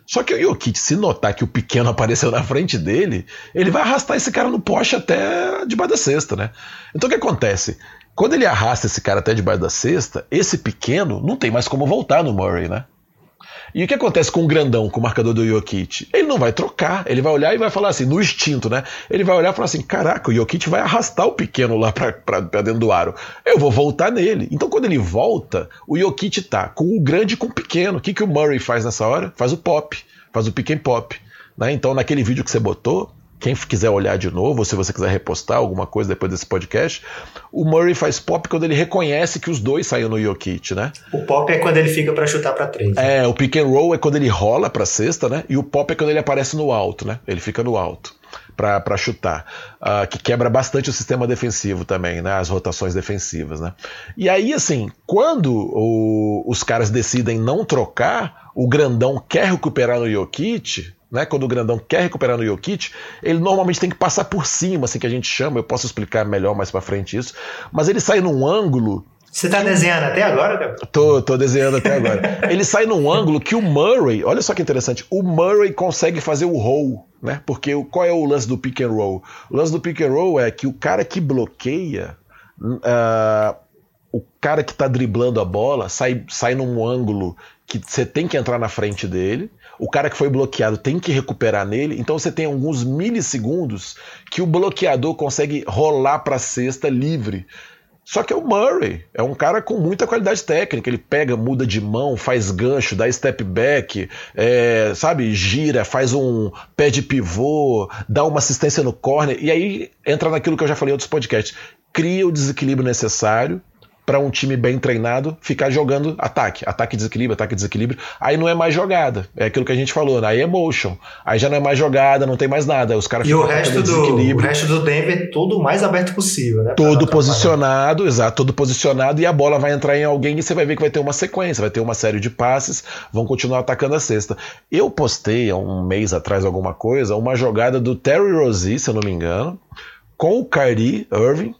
Só que o Jokic, se notar que o pequeno apareceu na frente dele, ele vai arrastar esse cara no poste até debaixo da cesta, né? Então o que acontece? Quando ele arrasta esse cara até debaixo da cesta, esse pequeno não tem mais como voltar no Murray, né? E o que acontece com o grandão, com o marcador do Jokic? Ele não vai trocar, ele vai olhar e vai falar assim, no instinto, né? Ele vai olhar e falar assim: caraca, o Jokic vai arrastar o pequeno lá pra, pra, pra dentro do aro. Eu vou voltar nele. Então quando ele volta, o Jokic tá com o grande e com o pequeno. O que, que o Murray faz nessa hora? Faz o pop, faz o pick pop. Né? Então naquele vídeo que você botou, quem quiser olhar de novo, ou se você quiser repostar alguma coisa depois desse podcast, o Murray faz pop quando ele reconhece que os dois saíram no Jokic, né? O pop é quando ele fica para chutar para três. Né? É, o pick and roll é quando ele rola para cesta, né? E o pop é quando ele aparece no alto, né? Ele fica no alto para chutar, uh, que quebra bastante o sistema defensivo também, né? As rotações defensivas, né? E aí, assim, quando o, os caras decidem não trocar, o grandão quer recuperar no Jokic, né? Quando o grandão quer recuperar no Jokic, ele normalmente tem que passar por cima, assim que a gente chama, eu posso explicar melhor mais para frente isso, mas ele sai num ângulo Você tá desenhando até agora, cara? Tô, tô desenhando até agora. Ele sai num ângulo que o Murray, olha só que interessante, o Murray consegue fazer o roll, né? Porque qual é o lance do pick and roll? O lance do pick and roll é que o cara que bloqueia, uh, o cara que tá driblando a bola sai, sai num ângulo que você tem que entrar na frente dele. O cara que foi bloqueado tem que recuperar nele, então você tem alguns milissegundos que o bloqueador consegue rolar para a cesta livre só que é o Murray, é um cara com muita qualidade técnica. Ele pega, muda de mão, faz gancho, dá step back, é, sabe, gira, faz um pé de pivô, dá uma assistência no corner, e aí entra naquilo que eu já falei em outros podcasts. Cria o desequilíbrio necessário para um time bem treinado ficar jogando ataque, ataque desequilíbrio, ataque desequilíbrio. Aí não é mais jogada. É aquilo que a gente falou, né? aí é motion. Aí já não é mais jogada, não tem mais nada. Os caras e o resto do o resto do Denver é todo o mais aberto possível, né? Todo posicionado, exato, todo posicionado e a bola vai entrar em alguém e você vai ver que vai ter uma sequência, vai ter uma série de passes, vão continuar atacando a cesta. Eu postei há um mês atrás alguma coisa, uma jogada do Terry Rozier, se eu não me engano, com o Kyrie Irving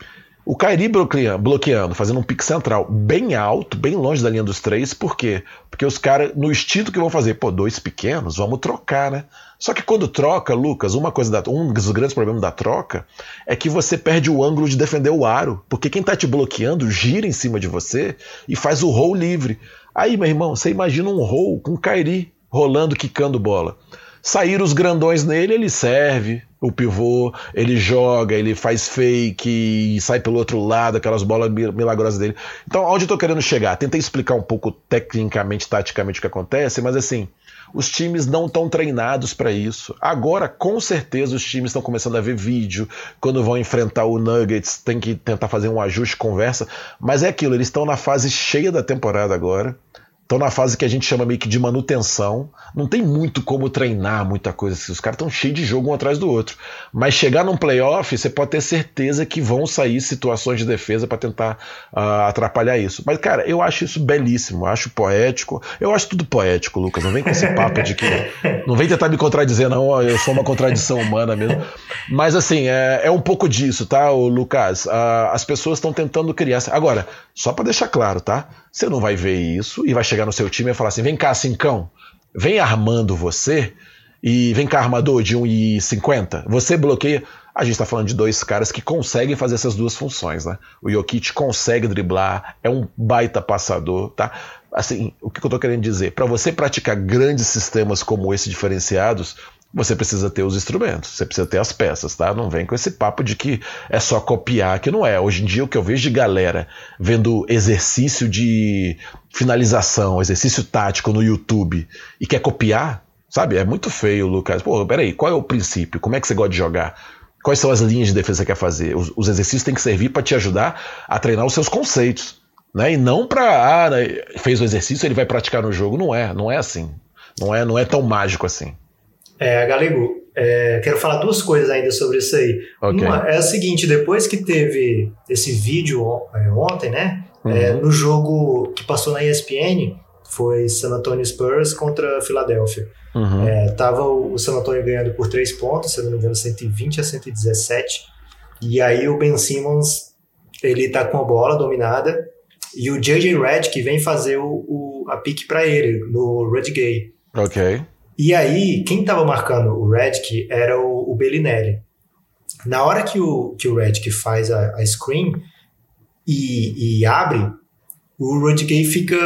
o Kairi bloqueando, fazendo um pique central bem alto, bem longe da linha dos três, por quê? Porque os caras, no instinto que vão fazer, pô, dois pequenos, vamos trocar, né? Só que quando troca, Lucas, uma coisa da, um dos grandes problemas da troca é que você perde o ângulo de defender o aro, porque quem tá te bloqueando gira em cima de você e faz o roll livre. Aí, meu irmão, você imagina um roll com o Kairi rolando, quicando bola. Sair os grandões nele, ele serve o pivô, ele joga, ele faz fake sai pelo outro lado, aquelas bolas milagrosas dele. Então, onde eu tô querendo chegar? Tentei explicar um pouco tecnicamente, taticamente o que acontece, mas assim, os times não estão treinados para isso. Agora, com certeza, os times estão começando a ver vídeo. Quando vão enfrentar o Nuggets, tem que tentar fazer um ajuste, conversa. Mas é aquilo, eles estão na fase cheia da temporada agora estão na fase que a gente chama meio que de manutenção. Não tem muito como treinar muita coisa. Assim. Os caras estão cheios de jogo um atrás do outro. Mas chegar num playoff, você pode ter certeza que vão sair situações de defesa para tentar uh, atrapalhar isso. Mas, cara, eu acho isso belíssimo. acho poético. Eu acho tudo poético, Lucas. Não vem com esse papo de que. Não vem tentar me contradizer, não. Eu sou uma contradição humana mesmo. Mas, assim, é, é um pouco disso, tá, Lucas? Uh, as pessoas estão tentando criar. Agora, só para deixar claro, tá? Você não vai ver isso e vai chegar no seu time e falar assim: vem cá, cincão, vem armando você e vem cá, armador de 1,50. Você bloqueia. A gente está falando de dois caras que conseguem fazer essas duas funções, né? O Jokic consegue driblar, é um baita passador, tá? Assim, o que eu estou querendo dizer? Para você praticar grandes sistemas como esse diferenciados, você precisa ter os instrumentos, você precisa ter as peças, tá? Não vem com esse papo de que é só copiar, que não é. Hoje em dia o que eu vejo de galera vendo exercício de finalização, exercício tático no YouTube e quer copiar, sabe? É muito feio, Lucas. Pô, peraí, qual é o princípio? Como é que você gosta de jogar? Quais são as linhas de defesa que você quer fazer? Os, os exercícios têm que servir para te ajudar a treinar os seus conceitos. Né? E não para, ah, né, fez o exercício, ele vai praticar no jogo. Não é, não é assim. Não é, não é tão mágico assim. É, Galego, é, quero falar duas coisas ainda sobre isso aí. Okay. Uma é a seguinte: depois que teve esse vídeo é, ontem, né? É, uhum. É, no jogo que passou na ESPN, foi San Antonio Spurs contra Filadélfia. Uhum. É, tava o San Antonio ganhando por três pontos, se não me engano, 120 a 117. E aí o Ben Simmons, ele tá com a bola dominada, e o JJ Redick vem fazer o, o a pique para ele, no Red Gay. Ok. E aí, quem estava marcando o Redick era o, o Bellinelli. Na hora que o, que o Redick faz a, a screen e, e abre, o Rudiger fica.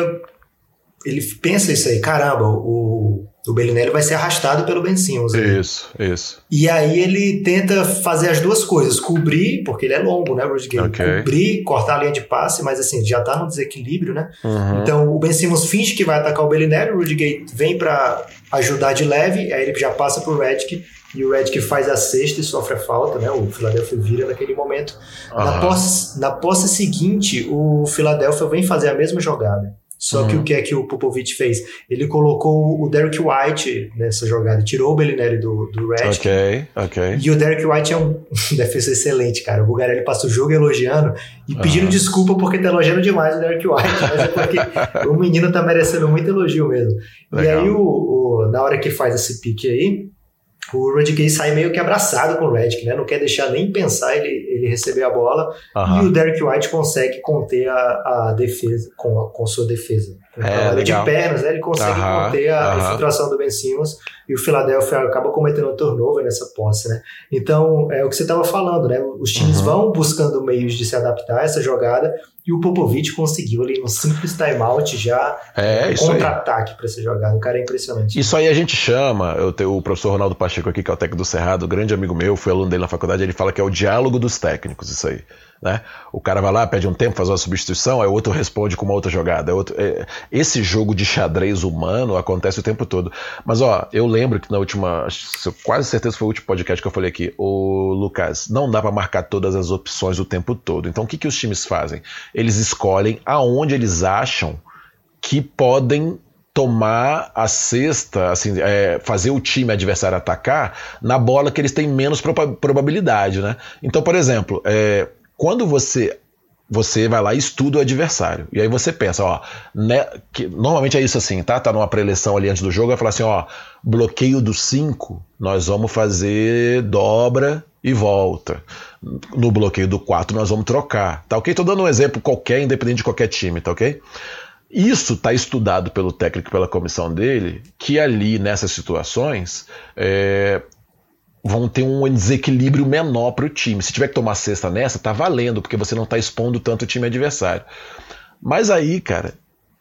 Ele pensa isso aí, caramba, o, o Bellinelli vai ser arrastado pelo Ben Simmons. Isso, isso. E aí ele tenta fazer as duas coisas, cobrir, porque ele é longo, né, o Rudiger? Okay. Cobrir, cortar a linha de passe, mas assim, já tá no desequilíbrio, né? Uhum. Então o Ben Simmons finge que vai atacar o Bellinelli, o Rudiger vem para ajudar de leve, aí ele já passa pro Redick, e o Redick faz a sexta e sofre a falta, né? O Philadelphia vira naquele momento. Uhum. Na, posse, na posse seguinte, o Philadelphia vem fazer a mesma jogada. Só uhum. que o que é que o Popovich fez? Ele colocou o Derek White nessa jogada, tirou o Bellinelli do, do Red. Ok, ok. E o Derek White é um defesa excelente, cara. O Bugarelli passa o jogo elogiando e pedindo uhum. desculpa porque tá elogiando demais o Derek White, mas é porque o menino tá merecendo muito elogio mesmo. Legal. E aí, o, o, na hora que faz esse pique aí, o Rudy Gay sai meio que abraçado com o Redick, né? Não quer deixar nem pensar ele, ele receber a bola. E o Derek White consegue conter a, a defesa, com, a, com sua defesa. Com é, de pernas, né? Ele consegue conter a infiltração do Ben Simmons e o Philadelphia acaba cometendo um turnover nessa posse, né? Então, é o que você estava falando, né? Os times uhum. vão buscando meios de se adaptar a essa jogada e o Popovich conseguiu ali no simples timeout já é, um contra-ataque para essa jogada. O cara é impressionante. Isso aí a gente chama, eu tenho o professor Ronaldo Pacheco aqui, que é o técnico do Cerrado, grande amigo meu, foi aluno dele na faculdade, ele fala que é o diálogo dos técnicos, isso aí. Né? O cara vai lá, pede um tempo, faz uma substituição, aí o outro responde com uma outra jogada. Outro, é, esse jogo de xadrez humano acontece o tempo todo. Mas ó, eu lembro que na última, quase certeza foi o último podcast que eu falei aqui, o Lucas, não dá para marcar todas as opções o tempo todo. Então o que, que os times fazem? Eles escolhem aonde eles acham que podem tomar a cesta, assim, é, fazer o time adversário atacar na bola que eles têm menos probabilidade, né? Então, por exemplo, é, quando você você vai lá e estuda o adversário. E aí você pensa, ó, né, que, normalmente é isso assim, tá? Tá numa preleção ali antes do jogo, vai falar assim, ó, bloqueio do 5, nós vamos fazer dobra e volta. No bloqueio do 4 nós vamos trocar, tá ok? Tô dando um exemplo qualquer, independente de qualquer time, tá ok? Isso está estudado pelo técnico, pela comissão dele, que ali nessas situações é, vão ter um desequilíbrio menor para o time. Se tiver que tomar cesta nessa, tá valendo, porque você não está expondo tanto o time adversário. Mas aí, cara,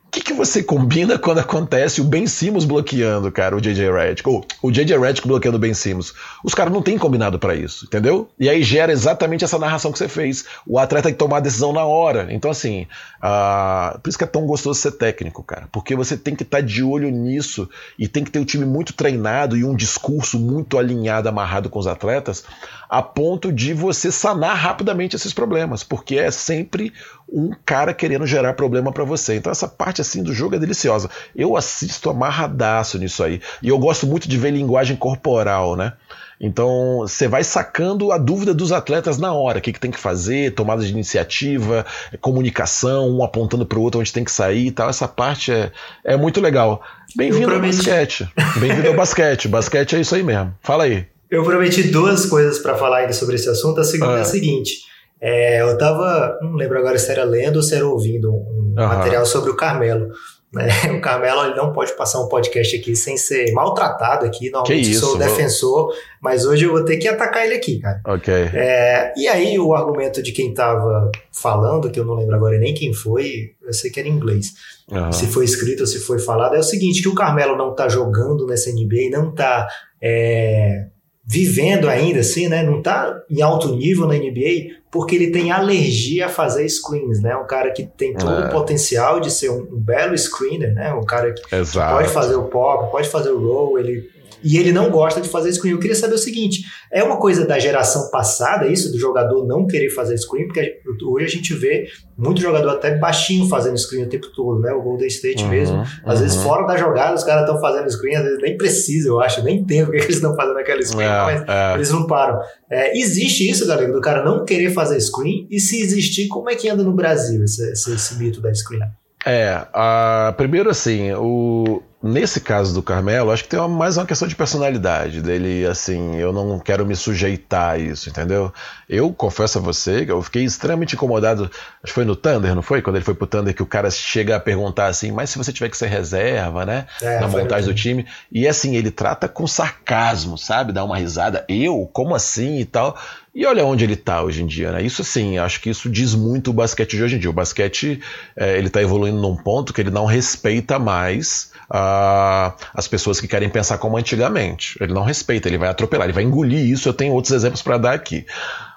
o que, que você combina quando acontece o Ben Simmons bloqueando, cara, o JJ Redick? Ou o JJ Redick bloqueando o Ben Simmons? Os caras não têm combinado para isso, entendeu? E aí gera exatamente essa narração que você fez. O atleta tem que tomar a decisão na hora. Então, assim, uh, por isso que é tão gostoso ser técnico, cara. Porque você tem que estar tá de olho nisso e tem que ter o um time muito treinado e um discurso muito alinhado, amarrado com os atletas, a ponto de você sanar rapidamente esses problemas. Porque é sempre um cara querendo gerar problema para você. Então essa parte assim do jogo é deliciosa. Eu assisto amarradaço nisso aí. E eu gosto muito de ver linguagem corporal, né? Então você vai sacando a dúvida dos atletas na hora, o que, que tem que fazer, tomada de iniciativa, comunicação, um apontando para o outro onde tem que sair e tal. Essa parte é, é muito legal. Bem-vindo ao basquete. Bem-vindo ao basquete. Basquete é isso aí mesmo. Fala aí. Eu prometi duas coisas para falar ainda sobre esse assunto. A segunda ah. é a seguinte: é, eu tava, não lembro agora se era lendo ou se era ouvindo um uhum. material sobre o Carmelo. Né? O Carmelo ele não pode passar um podcast aqui sem ser maltratado aqui. Normalmente isso, sou defensor, mas hoje eu vou ter que atacar ele aqui, cara. Ok. É, e aí o argumento de quem tava falando, que eu não lembro agora nem quem foi, eu sei que era em inglês. Uhum. Se foi escrito ou se foi falado, é o seguinte: que o Carmelo não tá jogando nessa NBA, não tá. É, vivendo ainda assim, né? Não tá em alto nível na NBA porque ele tem alergia a fazer screens, né? Um cara que tem todo é. o potencial de ser um, um, belo screener, né? Um cara que, que, pode fazer o pop, pode fazer o roll, ele e ele não gosta de fazer screen. Eu queria saber o seguinte: é uma coisa da geração passada, isso, do jogador não querer fazer screen, porque hoje a gente vê muito jogador até baixinho fazendo screen o tempo todo, né? O Golden State uhum, mesmo. Às uhum. vezes, fora da jogada, os caras estão fazendo screen, às vezes nem precisa, eu acho, nem entendo porque eles estão fazendo aquela screen, é, mas é. eles não param. É, existe isso, galera, do cara não querer fazer screen, e se existir, como é que anda no Brasil esse, esse, esse mito da screen? É, a, primeiro assim, o, nesse caso do Carmelo, acho que tem uma, mais uma questão de personalidade dele, assim, eu não quero me sujeitar a isso, entendeu? Eu confesso a você que eu fiquei extremamente incomodado, acho que foi no Thunder, não foi? Quando ele foi pro Thunder que o cara chega a perguntar assim, mas se você tiver que ser reserva, né? É, na montagem do time, e assim, ele trata com sarcasmo, sabe? Dá uma risada, eu? Como assim e tal? E olha onde ele está hoje em dia, né? Isso sim, acho que isso diz muito o basquete de hoje em dia. O basquete é, ele está evoluindo num ponto que ele não respeita mais uh, as pessoas que querem pensar como antigamente. Ele não respeita, ele vai atropelar, ele vai engolir isso. Eu tenho outros exemplos para dar aqui.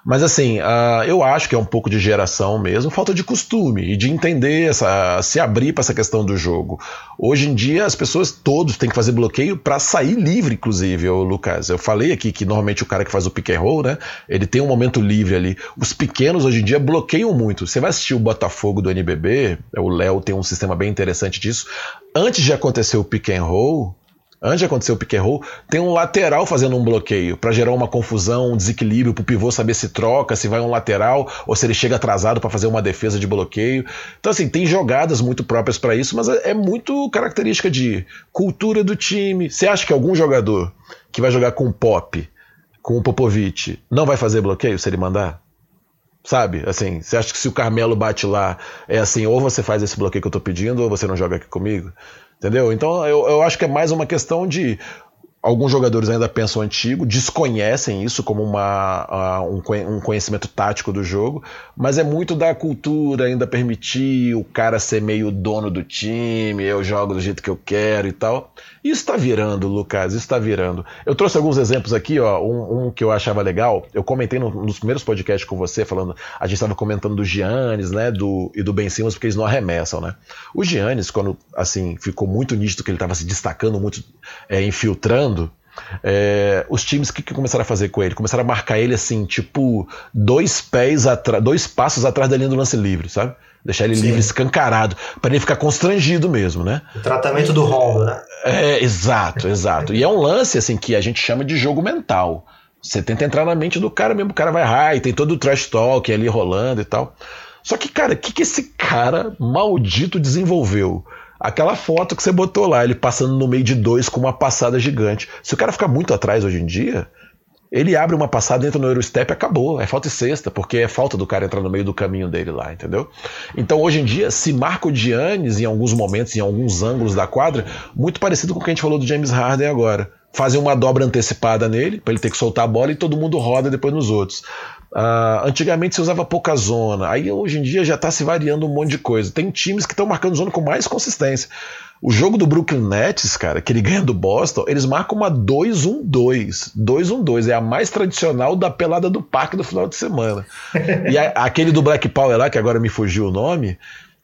Mas assim, uh, eu acho que é um pouco de geração mesmo, falta de costume e de entender, essa, se abrir para essa questão do jogo. Hoje em dia, as pessoas todos têm que fazer bloqueio para sair livre, inclusive, ô Lucas. Eu falei aqui que normalmente o cara que faz o pick and roll, né? Ele tem um momento livre ali. Os pequenos hoje em dia bloqueiam muito. Você vai assistir o Botafogo do NBB, o Léo tem um sistema bem interessante disso. Antes de acontecer o pick and roll, antes de acontecer o pick and roll, tem um lateral fazendo um bloqueio para gerar uma confusão, um desequilíbrio para o pivô saber se troca, se vai um lateral ou se ele chega atrasado para fazer uma defesa de bloqueio. Então assim, tem jogadas muito próprias para isso, mas é, é muito característica de cultura do time. Você acha que algum jogador que vai jogar com o Pop, com o Popovic, não vai fazer bloqueio se ele mandar? Sabe? Assim, você acha que se o Carmelo bate lá, é assim, ou você faz esse bloqueio que eu tô pedindo, ou você não joga aqui comigo? Entendeu? Então eu, eu acho que é mais uma questão de Alguns jogadores ainda pensam antigo, desconhecem isso como uma, um, conhecimento tático do jogo, mas é muito da cultura ainda permitir o cara ser meio dono do time, eu jogo do jeito que eu quero e tal. Isso está virando, Lucas, isso está virando. Eu trouxe alguns exemplos aqui, ó, um, um, que eu achava legal. Eu comentei no, nos primeiros podcasts com você, falando, a gente estava comentando do Giannis, né, do, e do Ben Simmons, porque eles não arremessam, né? O Giannis, quando assim ficou muito nítido que ele estava se destacando muito, é, infiltrando é, os times que, que, começaram a fazer com ele? Começaram a marcar ele assim, tipo, dois pés atrás, dois passos atrás da linha do lance livre, sabe? Deixar ele Sim. livre escancarado, para ele ficar constrangido mesmo, né? O tratamento do Rondo, né? É, exato, exato. e é um lance assim que a gente chama de jogo mental. Você tenta entrar na mente do cara mesmo, o cara vai high, tem todo o trash talk ali rolando e tal. Só que, cara, o que, que esse cara maldito desenvolveu? Aquela foto que você botou lá, ele passando no meio de dois com uma passada gigante. Se o cara ficar muito atrás hoje em dia, ele abre uma passada, entra no Eurostep e acabou. É falta de sexta, porque é falta do cara entrar no meio do caminho dele lá, entendeu? Então hoje em dia se marca o Giannis em alguns momentos, em alguns ângulos da quadra, muito parecido com o que a gente falou do James Harden agora. Fazem uma dobra antecipada nele, para ele ter que soltar a bola e todo mundo roda depois nos outros. Uh, antigamente você usava pouca zona, aí hoje em dia já está se variando um monte de coisa. Tem times que estão marcando zona com mais consistência. O jogo do Brooklyn Nets, cara, que ele ganha do Boston, eles marcam uma 2-1-2. 2-1-2 é a mais tradicional da pelada do parque do final de semana. e a, aquele do Black Power lá, que agora me fugiu o nome,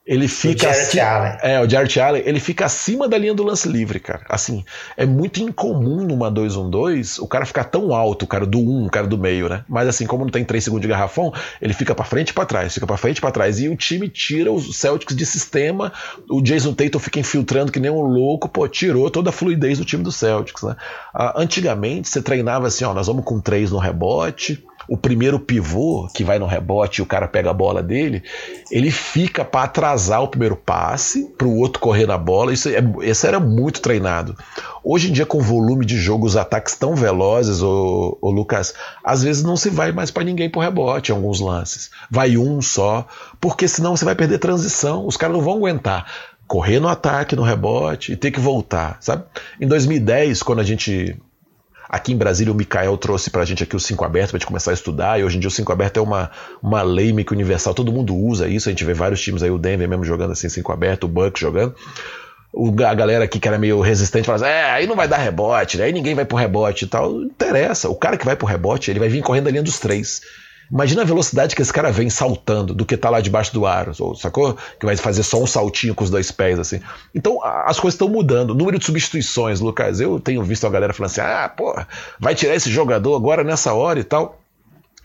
ele fica. O Jarrett Allen. É, o Jarrett Allen, ele fica acima da linha do lance livre, cara. Assim, é muito incomum numa 2-1-2 o cara ficar tão alto, o cara do 1, um, o cara do meio, né? Mas assim, como não tem 3 segundos de garrafão, ele fica para frente e pra trás, fica para frente e pra trás. E o time tira os Celtics de sistema, o Jason Tatum fica infiltrando que nem um louco, pô, tirou toda a fluidez do time do Celtics, né? Ah, antigamente, você treinava assim, ó, nós vamos com 3 no rebote o primeiro pivô que vai no rebote e o cara pega a bola dele, ele fica para atrasar o primeiro passe, para o outro correr na bola. Isso, é, isso era muito treinado. Hoje em dia, com o volume de jogo, os ataques tão velozes, o, Lucas, às vezes não se vai mais para ninguém por rebote em alguns lances. Vai um só, porque senão você vai perder transição. Os caras não vão aguentar correr no ataque, no rebote e ter que voltar, sabe? Em 2010, quando a gente Aqui em Brasília, o Mikael trouxe pra gente aqui o 5 aberto pra gente começar a estudar, e hoje em dia o 5 aberto é uma, uma lei meio que universal, todo mundo usa isso, a gente vê vários times aí, o Denver mesmo jogando assim, 5 aberto, o Bucks jogando. O, a galera aqui que era meio resistente fala assim, é, aí não vai dar rebote, né? aí ninguém vai pro rebote e tal. Não interessa, o cara que vai pro rebote, ele vai vir correndo a linha dos três. Imagina a velocidade que esse cara vem saltando do que tá lá debaixo do aro, sacou? Que vai fazer só um saltinho com os dois pés, assim. Então as coisas estão mudando. O número de substituições, Lucas, eu tenho visto a galera falando assim: ah, pô, vai tirar esse jogador agora nessa hora e tal.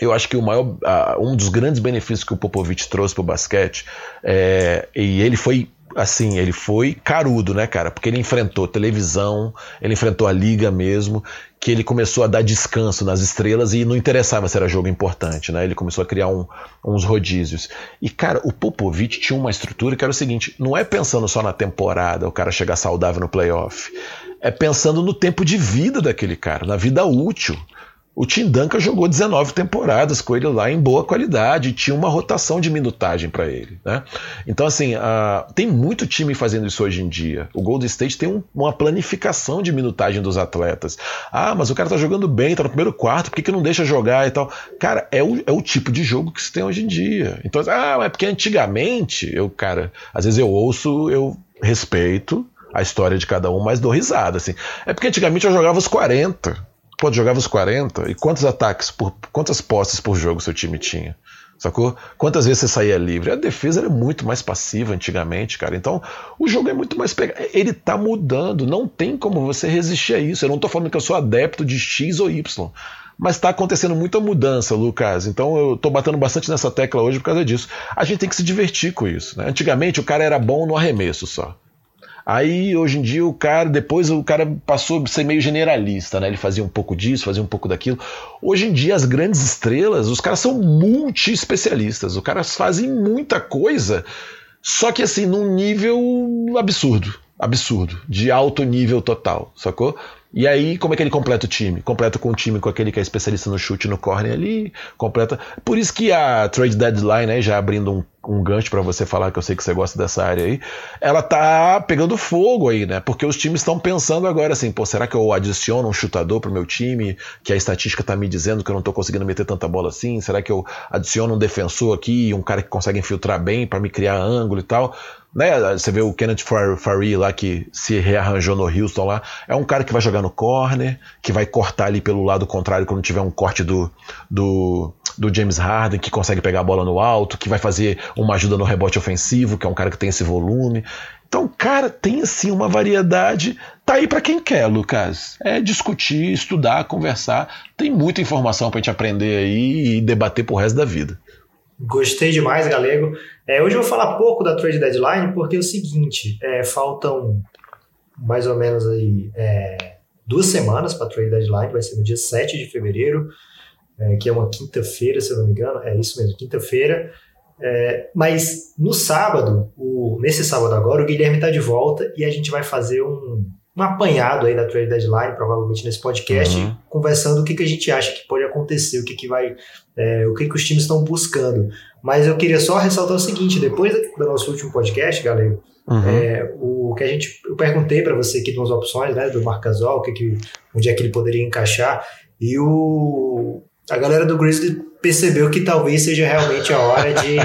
Eu acho que o maior, um dos grandes benefícios que o Popovich trouxe pro basquete, é, e ele foi assim, ele foi carudo, né, cara? Porque ele enfrentou televisão, ele enfrentou a liga mesmo, que ele começou a dar descanso nas estrelas e não interessava se era jogo importante, né? Ele começou a criar um, uns rodízios. E, cara, o Popovich tinha uma estrutura que era o seguinte: não é pensando só na temporada, o cara chegar saudável no playoff. É pensando no tempo de vida daquele cara, na vida útil. O Tim Duncan jogou 19 temporadas com ele lá em boa qualidade tinha uma rotação de minutagem para ele. Né? Então, assim, tem muito time fazendo isso hoje em dia. O Golden State tem um, uma planificação de minutagem dos atletas. Ah, mas o cara tá jogando bem, tá no primeiro quarto, por que, que não deixa jogar e tal? Cara, é o, é o tipo de jogo que se tem hoje em dia. Então, ah, mas é porque antigamente, eu, cara, às vezes eu ouço, eu respeito a história de cada um, mas dou risada, assim. É porque antigamente eu jogava os 40 Pô, jogava os 40 e quantos ataques por quantas posses por jogo seu time tinha? Sacou? Quantas vezes você saía livre? A defesa era muito mais passiva antigamente, cara. Então, o jogo é muito mais pegado. Ele tá mudando, não tem como você resistir a isso. Eu não tô falando que eu sou adepto de X ou Y. Mas está acontecendo muita mudança, Lucas. Então eu estou batendo bastante nessa tecla hoje por causa disso. A gente tem que se divertir com isso. Né? Antigamente o cara era bom no arremesso só. Aí, hoje em dia, o cara, depois o cara passou a ser meio generalista, né? Ele fazia um pouco disso, fazia um pouco daquilo. Hoje em dia, as grandes estrelas, os caras são multi-especialistas. Os caras fazem muita coisa, só que assim, num nível absurdo. Absurdo. De alto nível total, sacou? E aí, como é que ele completa o time? Completa com o time com aquele que é especialista no chute no corner ali, completa. Por isso que a trade deadline, né, já abrindo um, um gancho para você falar que eu sei que você gosta dessa área aí, ela tá pegando fogo aí, né? Porque os times estão pensando agora assim, pô, será que eu adiciono um chutador pro meu time, que a estatística tá me dizendo que eu não tô conseguindo meter tanta bola assim? Será que eu adiciono um defensor aqui, um cara que consegue infiltrar bem para me criar ângulo e tal? Né? Você vê o Kenneth Faree lá que se rearranjou no Houston lá. É um cara que vai jogar no corner, que vai cortar ali pelo lado contrário quando tiver um corte do, do, do James Harden, que consegue pegar a bola no alto, que vai fazer uma ajuda no rebote ofensivo, que é um cara que tem esse volume. Então, cara, tem assim uma variedade. Tá aí para quem quer, Lucas. É discutir, estudar, conversar. Tem muita informação pra gente aprender aí e debater pro resto da vida. Gostei demais, Galego. É, hoje eu vou falar pouco da trade deadline, porque é o seguinte, é, faltam mais ou menos aí é, duas semanas para a trade deadline, vai ser no dia 7 de fevereiro, é, que é uma quinta-feira, se eu não me engano, é isso mesmo, quinta-feira. É, mas no sábado, o, nesse sábado agora, o Guilherme está de volta e a gente vai fazer um, um apanhado aí da trade deadline, provavelmente nesse podcast, uhum. conversando o que, que a gente acha que pode acontecer, o que, que vai, é, o que, que os times estão buscando. Mas eu queria só ressaltar o seguinte: depois do nosso último podcast, galera, uhum. é, o que a gente, eu perguntei para você aqui de umas opções, né, do Marcasol, o que, que, onde é que ele poderia encaixar, e o a galera do Grizzly percebeu que talvez seja realmente a hora de,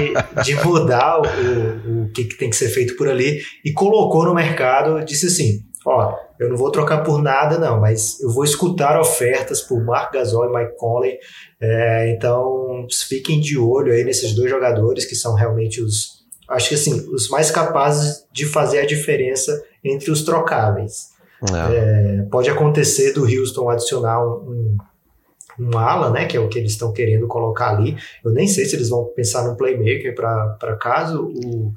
de mudar o, o que, que tem que ser feito por ali e colocou no mercado, disse assim, ó, eu não vou trocar por nada não, mas eu vou escutar ofertas por Mark Gasol e Mike Conley, é, então fiquem de olho aí nesses dois jogadores que são realmente os, acho que assim, os mais capazes de fazer a diferença entre os trocáveis. É. É, pode acontecer do Houston adicionar um, um, um, ala, né, que é o que eles estão querendo colocar ali. Eu nem sei se eles vão pensar no playmaker para caso o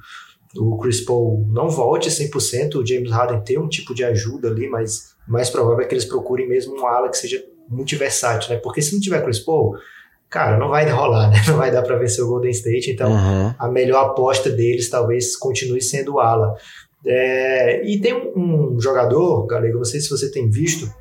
o Chris Paul não volte 100%, o James Harden tem um tipo de ajuda ali, mas mais provável é que eles procurem mesmo um ala que seja multiversátil, né? Porque se não tiver Chris Paul, cara, não vai rolar, né? Não vai dar para vencer o Golden State, então uhum. a melhor aposta deles talvez continue sendo o ala. É, e tem um, um jogador, Galego, não sei se você tem visto,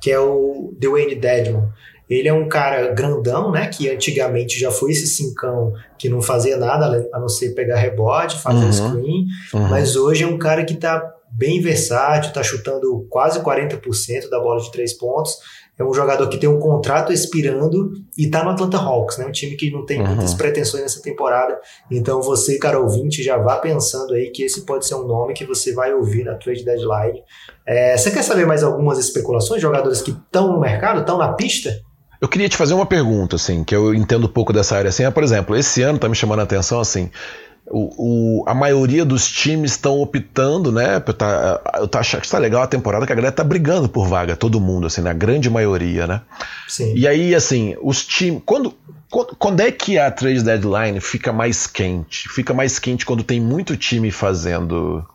que é o Dwayne Dedmon. Ele é um cara grandão, né? Que antigamente já foi esse cincão que não fazia nada a não ser pegar rebote, fazer uhum. screen, uhum. mas hoje é um cara que tá bem versátil, tá chutando quase 40% da bola de três pontos. É um jogador que tem um contrato expirando e tá no Atlanta Hawks, né? Um time que não tem uhum. muitas pretensões nessa temporada. Então você, cara ouvinte, já vá pensando aí que esse pode ser um nome que você vai ouvir na trade deadline. É, você quer saber mais algumas especulações? Jogadores que estão no mercado, estão na pista? Eu queria te fazer uma pergunta, assim, que eu entendo pouco dessa área. Assim, é, por exemplo, esse ano tá me chamando a atenção, assim, o, o, a maioria dos times estão optando, né? Tá, eu tá achando que está legal a temporada que a galera tá brigando por vaga, todo mundo, assim, na grande maioria, né? Sim. E aí, assim, os times. Quando, quando é que a trade deadline fica mais quente? Fica mais quente quando tem muito time fazendo.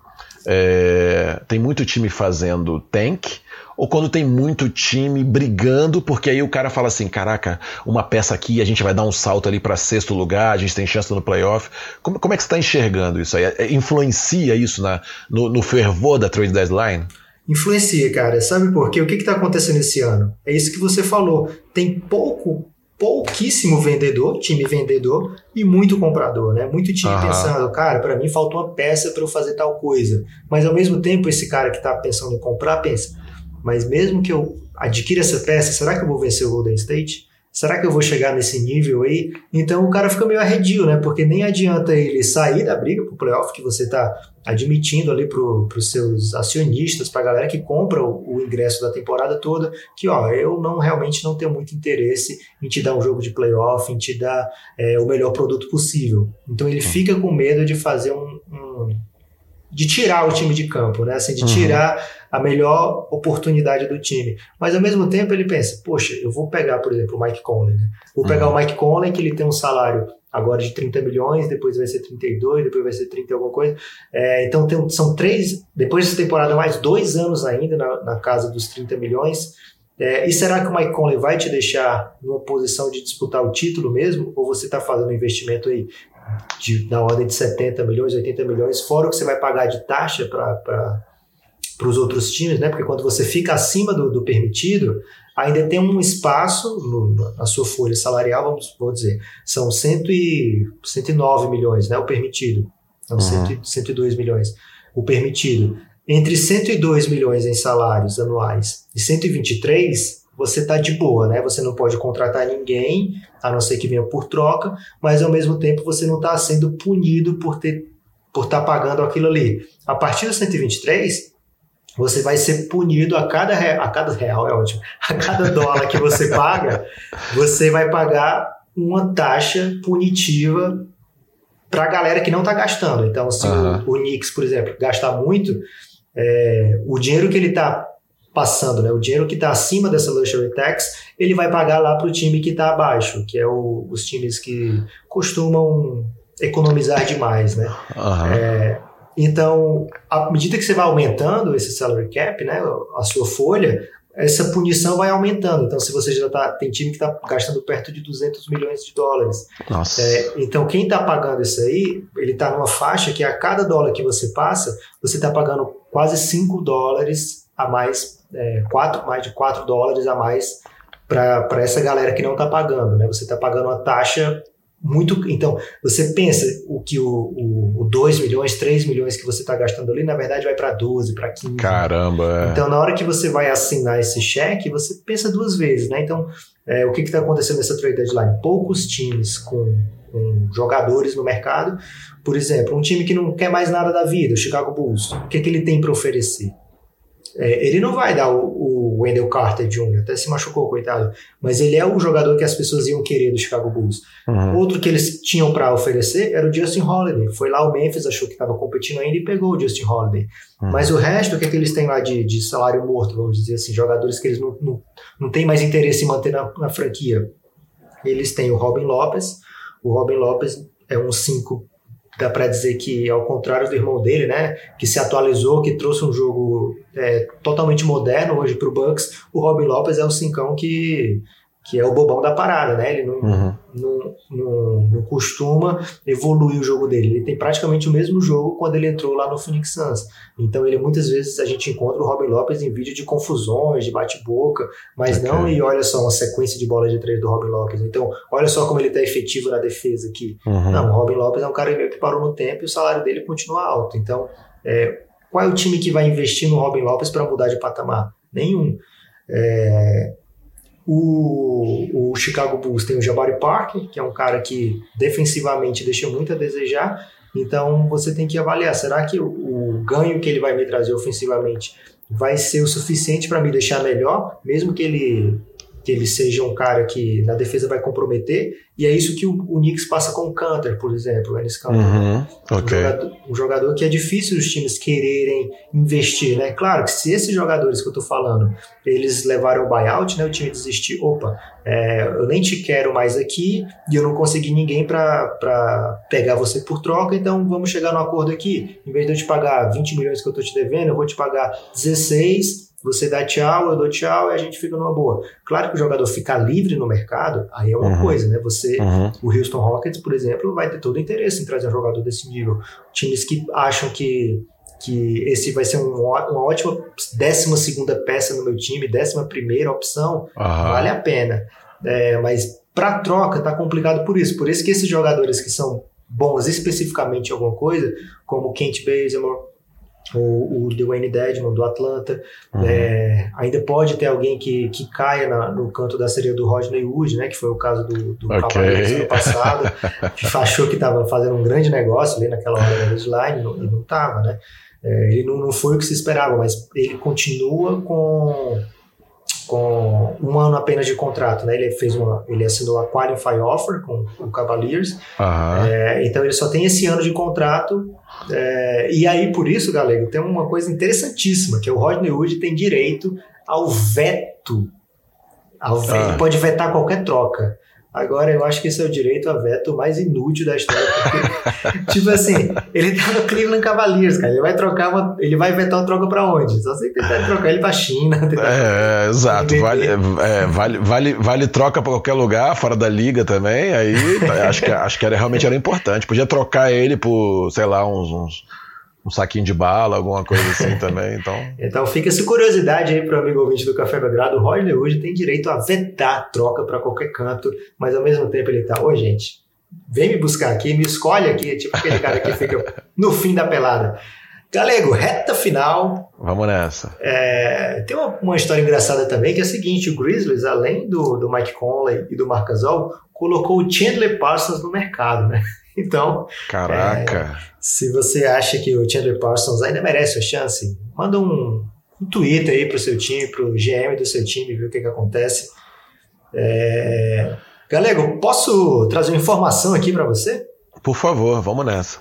É, tem muito time fazendo tank ou quando tem muito time brigando, porque aí o cara fala assim: caraca, uma peça aqui, a gente vai dar um salto ali para sexto lugar, a gente tem chance no playoff. Como, como é que você está enxergando isso aí? É, influencia isso na, no, no fervor da trade deadline? Influencia, cara. Sabe por quê? O que está acontecendo esse ano? É isso que você falou. Tem pouco, pouquíssimo vendedor, time vendedor, e muito comprador, né? Muito time pensando, cara, para mim falta uma peça para eu fazer tal coisa. Mas ao mesmo tempo, esse cara que está pensando em comprar pensa, mas mesmo que eu adquira essa peça, será que eu vou vencer o Golden State? Será que eu vou chegar nesse nível aí? Então o cara fica meio arredio, né? Porque nem adianta ele sair da briga pro playoff, que você tá admitindo ali pro, pros seus acionistas, pra galera que compra o, o, ingresso da temporada toda, que ó, eu não realmente não tenho muito interesse em te dar um jogo de playoff, em te dar é, o melhor produto possível. Então ele fica com medo de fazer um, um de tirar o time de campo, né? Assim, de uhum. A melhor oportunidade do time. Mas ao mesmo tempo ele pensa, poxa, eu vou pegar, por exemplo, o Mike Conley, né? Vou pegar uhum. o Mike Conley, que ele tem um salário agora de 30 milhões, depois vai ser 32, depois vai ser 30 alguma coisa. É, então tem, são três, depois dessa temporada, mais dois anos ainda na, na casa dos 30 milhões. É, e será que o Mike Conley vai te deixar numa posição de disputar o título mesmo? Ou você está fazendo um investimento aí de, na ordem de 70 milhões, 80 milhões, fora o que você vai pagar de taxa para os outros times, né? Porque quando você fica acima do, do permitido, ainda tem um espaço no, na sua folha salarial, vamos, vamos dizer, são cento e, 109 milhões, né? O permitido. São uhum. 102 milhões. O permitido. Entre 102 milhões em salários anuais e 123, você está de boa, né? Você não pode contratar ninguém, a não ser que venha por troca, mas ao mesmo tempo você não está sendo punido por ter por estar tá pagando aquilo ali. A partir do 123, você vai ser punido a cada real, a cada real é ótimo, a cada dólar que você paga, você vai pagar uma taxa punitiva para a galera que não está gastando. Então, se uhum. o, o Knicks, por exemplo, gastar muito, é, o dinheiro que ele está passando, né, o dinheiro que está acima dessa luxury tax, ele vai pagar lá para o time que está abaixo, que é o, os times que costumam economizar demais, né? Uhum. É, então, à medida que você vai aumentando esse salary cap, né, a sua folha, essa punição vai aumentando. Então, se você já tá, tem time que está gastando perto de 200 milhões de dólares. É, então, quem está pagando isso aí, ele está numa faixa que a cada dólar que você passa, você está pagando quase 5 dólares a mais, é, quatro, mais de 4 dólares a mais para essa galera que não está pagando. Né? Você está pagando uma taxa muito. Então, você pensa o que o, o, o 2 milhões, 3 milhões que você está gastando ali, na verdade vai para 12, para 15. Caramba! É. Então, na hora que você vai assinar esse cheque, você pensa duas vezes, né? Então, é, o que está acontecendo nessa trade deadline? Poucos times com, com, jogadores no mercado. Por exemplo, um time que não quer mais nada da vida, o Chicago Bulls, o que, que ele tem para oferecer? É, ele não vai dar o, o, Wendell Carter Jr., até se machucou, coitado, mas ele é o jogador que as pessoas iam querer do Chicago Bulls. Uhum. Outro que eles tinham para oferecer era o Justin Holiday. Foi lá o Memphis, achou que estava competindo ainda e pegou o Justin Holiday. Uhum. Mas o resto, o que, é que eles têm lá de, de salário morto, vamos dizer assim, jogadores que eles não, não, não têm mais interesse em manter na, na franquia? Eles têm o Robin Lopes. O Robin Lopes é um 5 dá para dizer que, ao contrário do irmão dele, né, que se atualizou, que trouxe um jogo é, totalmente moderno hoje para o Bucks, o Robin Lopes é o cincão que que é o bobão da parada, né? Ele não, uhum. não, não, não, costuma evoluir o jogo dele. Ele tem praticamente o mesmo jogo quando ele entrou lá no Phoenix Suns. Então, ele muitas vezes a gente encontra o Robin Lopes em vídeo de confusões, de bate-boca, mas okay. não, e olha só, uma sequência de bola de três do Robin Lopes. Então, olha só como ele está efetivo na defesa aqui. Uhum. Não, o Robin Lopes é um cara que parou no tempo e o salário dele continua alto. Então, é, qual é o time que vai investir no Robin Lopes para mudar de patamar? Nenhum. É, o, o Chicago Bulls tem o Jabari Parker, que é um cara que defensivamente deixa muito a desejar. Então você tem que avaliar: será que o, o ganho que ele vai me trazer ofensivamente vai ser o suficiente para me deixar melhor, mesmo que ele que ele seja um cara que na defesa vai comprometer, e é isso que o, o Knicks passa com o Canter, por exemplo, o Ennis Canter. Uhum, okay. um, jogador, um, jogador, que é difícil os times quererem investir, né? Claro que se esses jogadores que eu tô falando, eles levaram o buyout, né? O time desistir, opa, é, eu nem te quero mais aqui e eu não consegui ninguém para pegar você por troca, então vamos chegar no acordo aqui. Em vez de eu te pagar 20 milhões que eu tô te devendo, eu vou te pagar 16 você dá tchau, eu dou tchau e a gente fica numa boa. Claro que o jogador ficar livre no mercado, aí é uma uhum. coisa, né? Você, uhum. o Houston Rockets, por exemplo, vai ter todo o interesse em trazer um jogador desse nível. Times que acham que, que esse vai ser um, uma ótima décima segunda peça no meu time, décima primeira opção, uhum. vale a pena. É, mas para troca tá complicado por isso. Por isso que esses jogadores que são bons especificamente em alguma coisa, como Kent Bazemore, o, o Dwayne Dedmon do Atlanta. Uhum. É, ainda pode ter alguém que, que caia na, no canto da seria do Rodney Wood, né, que foi o caso do, do okay. Cavaliers ano passado, que achou que estava fazendo um grande negócio ali naquela hora da deadline e não estava, né? É, ele não, não foi o que se esperava, mas ele continua com com um ano apenas de contrato, né? Ele fez uma, ele assinou a qualify offer com o Cavaliers, uhum. é, então ele só tem esse ano de contrato. É, e aí por isso, galera, tem uma coisa interessantíssima que é o Rodney Hood tem direito ao veto, ao veto. Ele pode vetar qualquer troca. Agora eu acho que esse é o direito a veto mais inútil da história. Porque, tipo assim, ele tá no Cleveland Cavaliers, cara. Ele vai trocar uma, Ele vai vetar uma troca pra onde? Só se tentar trocar ele pra China. É, exato. Vale, é, vale, vale, vale troca pra qualquer lugar, fora da liga também. Aí acho que, acho que era, realmente era importante. Podia trocar ele por, sei lá, uns, uns um saquinho de bala, alguma coisa assim também. Então, então fica essa curiosidade aí para o amigo ouvinte do Café Belgrado. O Roger hoje tem direito a vetar troca para qualquer canto, mas ao mesmo tempo ele tá, ô gente, vem me buscar aqui, me escolhe aqui, tipo aquele cara que fica no fim da pelada. Galego, reta final. Vamos nessa. É, tem uma, uma, história engraçada também, que é a seguinte: o Grizzlies, além do, do Mike Conley e do Marc Gasol, colocou o Chandler Parsons no mercado, né? Então, caraca. É, se você acha que o Chandler Parsons ainda merece a chance, manda um, um Twitter aí pro seu time, pro GM do seu time, ver o que, que acontece. É... Galego, posso trazer uma informação aqui para você? Por favor, vamos nessa.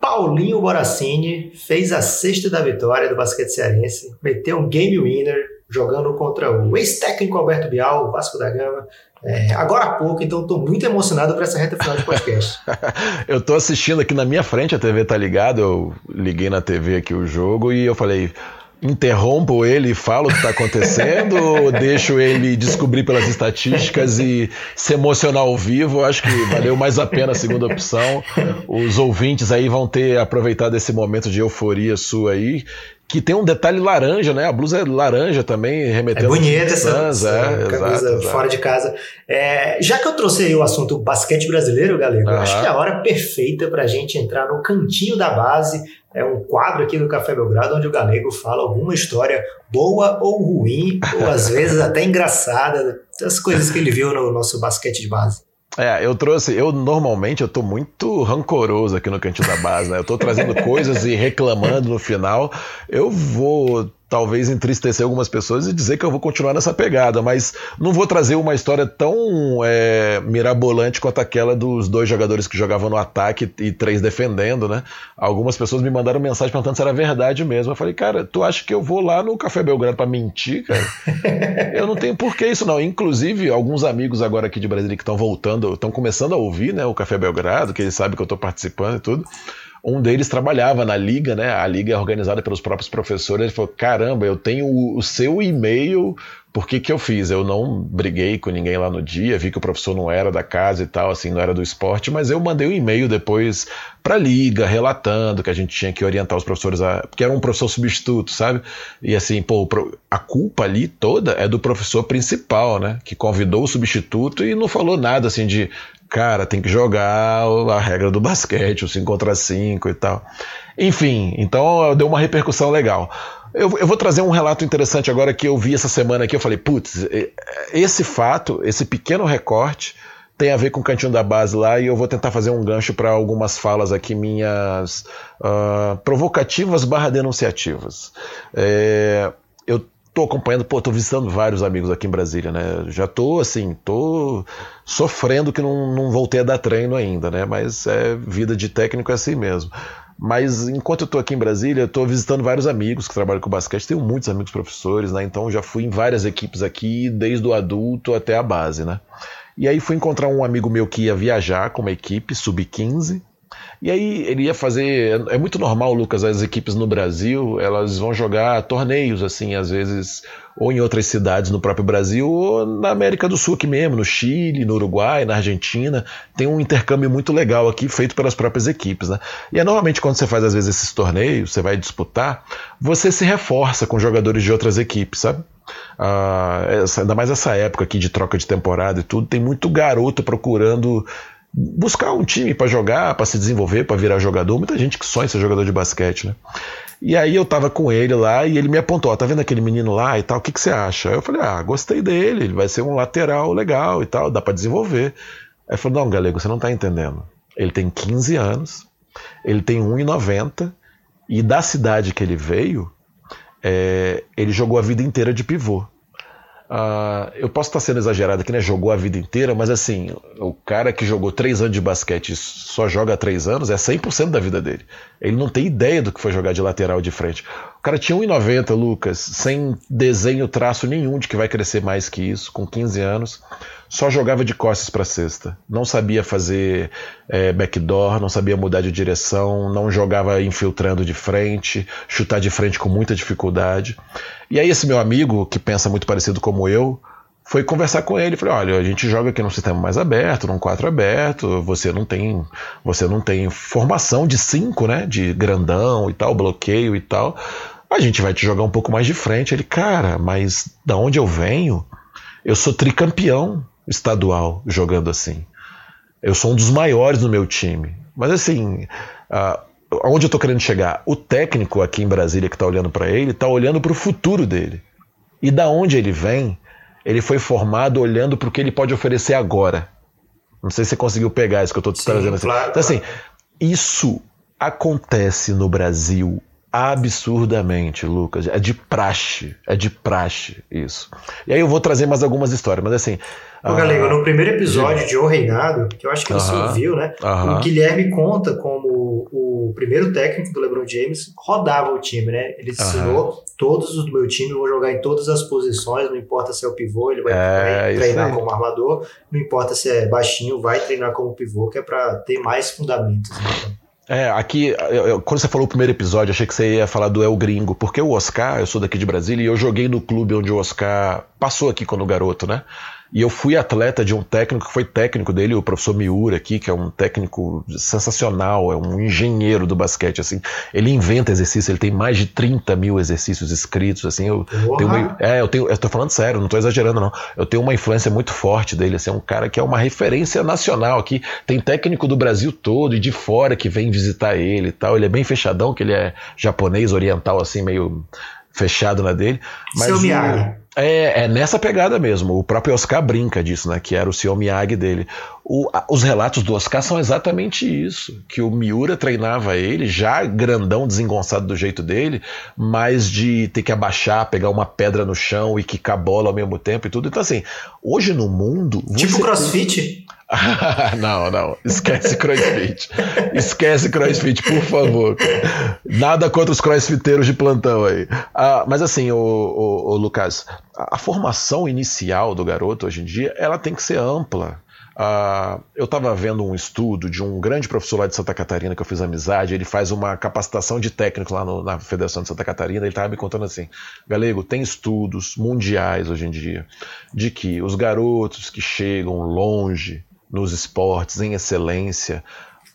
Paulinho Boracini fez a sexta da vitória do basquete cearense, meteu um game winner jogando contra o ex-técnico Alberto Bial, o Vasco da Gama, é, agora há pouco, então estou muito emocionado para essa reta final de podcast. eu estou assistindo aqui na minha frente, a TV tá ligada, eu liguei na TV aqui o jogo e eu falei, interrompo ele e falo o que está acontecendo ou deixo ele descobrir pelas estatísticas e se emocionar ao vivo? Acho que valeu mais a pena a segunda opção. Os ouvintes aí vão ter aproveitado esse momento de euforia sua aí que tem um detalhe laranja, né? A blusa é laranja também, remetendo. É bonita essa, essa é, camisa exato, fora exato. de casa. É, já que eu trouxe aí o assunto basquete brasileiro, galera, uhum. acho que é a hora perfeita para a gente entrar no cantinho da base. É um quadro aqui do Café Belgrado onde o Galego fala alguma história boa ou ruim, ou às vezes até engraçada, das coisas que ele viu no nosso basquete de base. É, eu trouxe, eu normalmente eu tô muito rancoroso aqui no cantinho da base, né? Eu tô trazendo coisas e reclamando no final. Eu vou talvez entristecer algumas pessoas e dizer que eu vou continuar nessa pegada, mas não vou trazer uma história tão é, mirabolante quanto aquela dos dois jogadores que jogavam no ataque e três defendendo, né? Algumas pessoas me mandaram mensagem perguntando se era verdade mesmo. Eu falei, cara, tu acha que eu vou lá no Café Belgrado para mentir, cara? eu não tenho por que isso não. Inclusive, alguns amigos agora aqui de Brasília que estão voltando, estão começando a ouvir, né, o Café Belgrado, que eles sabem que eu estou participando e tudo um deles trabalhava na liga, né? A liga é organizada pelos próprios professores. Ele falou: caramba, eu tenho o, seu e-mail. Por que, que eu fiz? Eu não briguei com ninguém lá no dia, vi que o professor não era da casa e tal, assim, não era do esporte, mas eu mandei um e-mail depois para a liga, relatando que a gente tinha que orientar os professores, a, porque era um professor substituto, sabe? E assim, pô, a culpa ali toda é do professor principal, né? Que convidou o substituto e não falou nada assim de cara, tem que jogar a regra do basquete, o 5 contra 5 e tal. Enfim, então deu uma repercussão legal. Eu, eu, vou trazer um relato interessante agora que eu vi essa semana aqui. Eu falei, putz, esse fato, esse pequeno recorte, tem a ver com o cantinho da base lá e eu vou tentar fazer um gancho para algumas falas aqui minhas uh, provocativas barra denunciativas. É, eu tô acompanhando, pô, tô visitando vários amigos aqui em Brasília, né? Já tô assim, tô sofrendo que não, não voltei a dar treino ainda, né? Mas é vida de técnico é assim mesmo. Mas enquanto eu tô aqui em Brasília, eu tô visitando vários amigos que trabalham com basquete, tenho muitos amigos professores, né? Então já fui em várias equipes aqui, desde o adulto até a base, né? E aí fui encontrar um amigo meu que ia viajar com uma equipe sub-15, e aí ele ia fazer. É muito normal, Lucas, as equipes no Brasil, elas vão jogar torneios, assim, às vezes, ou em outras cidades no próprio Brasil, ou na América do Sul aqui mesmo, no Chile, no Uruguai, na Argentina. Tem um intercâmbio muito legal aqui, feito pelas próprias equipes, né? E é normalmente quando você faz, às vezes, esses torneios, você vai disputar, você se reforça com jogadores de outras equipes, sabe? Ah, essa, ainda mais essa época aqui de troca de temporada e tudo, tem muito garoto procurando buscar um time para jogar, para se desenvolver, para virar jogador. Muita gente que sonha ser jogador de basquete, né? E aí eu tava com ele lá e ele me apontou, ó, tá vendo aquele menino lá e tal, o que, que você acha? Aí eu falei, ah, gostei dele, ele vai ser um lateral legal e tal, dá para desenvolver. Aí ele falou, não, Galego, você não tá entendendo. Ele tem 15 anos, ele tem 1,90 e da cidade que ele veio, é, ele jogou a vida inteira de pivô. Uh, eu posso estar sendo exagerado aqui, né? Jogou a vida inteira, mas assim, o cara que jogou três anos de basquete só joga três anos é 100% da vida dele. Ele não tem ideia do que foi jogar de lateral de frente. Cara tinha 1,90, Lucas, sem desenho, traço nenhum de que vai crescer mais que isso, com 15 anos. Só jogava de costas para cesta. Não sabia fazer é, backdoor, não sabia mudar de direção, não jogava infiltrando de frente, chutar de frente com muita dificuldade. E aí, esse meu amigo, que pensa muito parecido como eu, foi conversar com ele, falei, olha, a gente joga aqui num sistema mais aberto, num 4 aberto, você não tem, você não tem formação de 5, né, de grandão e tal, bloqueio e tal. A gente vai te jogar um pouco mais de frente. Ele, cara, mas da onde eu venho? Eu sou tricampeão estadual jogando assim. Eu sou um dos maiores no meu time. Mas assim, uh, aonde eu tô querendo chegar? O técnico aqui em Brasília que tá olhando para ele, tá olhando para o futuro dele. E da onde ele vem, ele foi formado olhando para o que ele pode oferecer agora. Não sei se você conseguiu pegar isso que eu estou te Sim, trazendo assim. Claro, então, assim, isso acontece no Brasil absurdamente, Lucas. É de praxe, é de praxe isso. E aí eu vou trazer mais algumas histórias, mas assim, Ô, Galego, no primeiro episódio de O Reinado, que eu acho que você ouviu, né? O Guilherme conta como o primeiro técnico do LeBron James rodava o time, né? Ele ensinou todos os do meu time vão jogar em todas as posições, não importa se é o pivô, ele vai, é, treinar como armador, não importa se é baixinho, vai treinar como pivô, que é para ter mais fundamentos. Né? É, aqui, eu, quando você falou o primeiro episódio, achei que você ia falar do El Gringo, porque o Oscar, eu sou daqui de Brasília e eu joguei no clube onde o Oscar passou aqui quando garoto, né? E eu fui atleta de um técnico que foi técnico dele, o professor Miura aqui, que é um técnico sensacional, é um engenheiro do basquete, assim. Ele inventa exercícios, ele tem mais de 30 mil exercícios escritos, assim. Eu tenho uma, é, eu tenho, eu tô falando sério, não tô exagerando, não. Eu tenho uma influência muito forte dele, assim, é um cara que é uma referência nacional aqui. Tem técnico do Brasil todo e de fora que vem visitar ele e tal. Ele é bem fechadão, que ele é japonês, oriental, assim, meio fechado na dele. Mas Seu Miyagi. É, é, nessa pegada mesmo. O próprio Oscar brinca disso, né? Que era o Sr. Miyagi dele. O, a, os relatos do Oscar são exatamente isso. Que o Miura treinava ele, já grandão, desengonçado do jeito dele, mas de ter que abaixar, pegar uma pedra no chão e quicar bola ao mesmo tempo e tudo. Então, assim, hoje no mundo. Tipo crossfit? não, não. Esquece crossfit. Esquece crossfit, por favor. Nada contra os crossfiteiros de plantão aí. Ah, mas assim, o, o, o Lucas, a, a, formação inicial do garoto hoje em dia, ela tem que ser ampla. Uh, eu estava vendo um estudo de um grande professor lá de Santa Catarina que eu fiz amizade. Ele faz uma capacitação de técnico lá no, na Federação de Santa Catarina. Ele estava me contando assim: Galego, tem estudos mundiais hoje em dia de que os garotos que chegam longe nos esportes em excelência,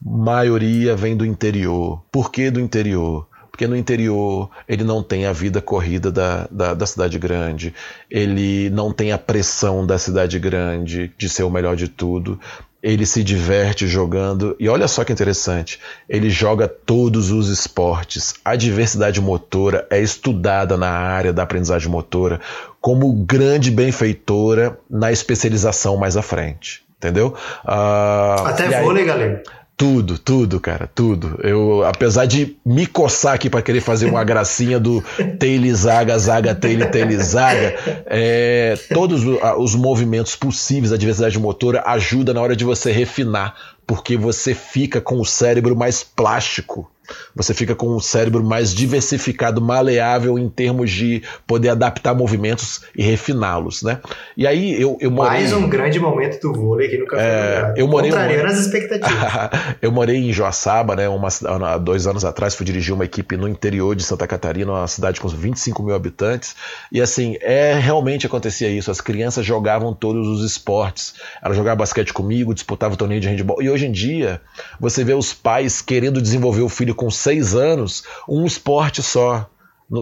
maioria vem do interior. Por que do interior? Porque no interior ele não tem a vida corrida da, da, da, cidade grande, ele não tem a pressão da cidade grande de ser o melhor de tudo, ele se diverte jogando. E olha só que interessante, ele joga todos os esportes. A diversidade motora é estudada na área da aprendizagem motora como grande benfeitora na especialização mais à frente entendeu? Uh, Até vôlei, galera. Tudo, tudo, cara, tudo. Eu, apesar de me coçar aqui para querer fazer uma gracinha do tail zaga, zaga, tail, tail zaga, é, todos os movimentos possíveis, a diversidade motora ajuda na hora de você refinar, porque você fica com o cérebro mais plástico você fica com um cérebro mais diversificado, maleável em termos de poder adaptar movimentos e refiná-los, né? E aí eu, eu morei... Mais um grande momento do vôlei aqui no Café é, eu morei Contrariando um... as expectativas. eu morei em Joaçaba, né? Uma, há dois anos atrás fui dirigir uma equipe no interior de Santa Catarina, uma cidade com 25 mil habitantes. E assim, é realmente acontecia isso. As crianças jogavam todos os esportes. Elas jogavam basquete comigo, disputavam torneio de handball. E hoje em dia, você vê os pais querendo desenvolver o filho com seis anos um esporte só.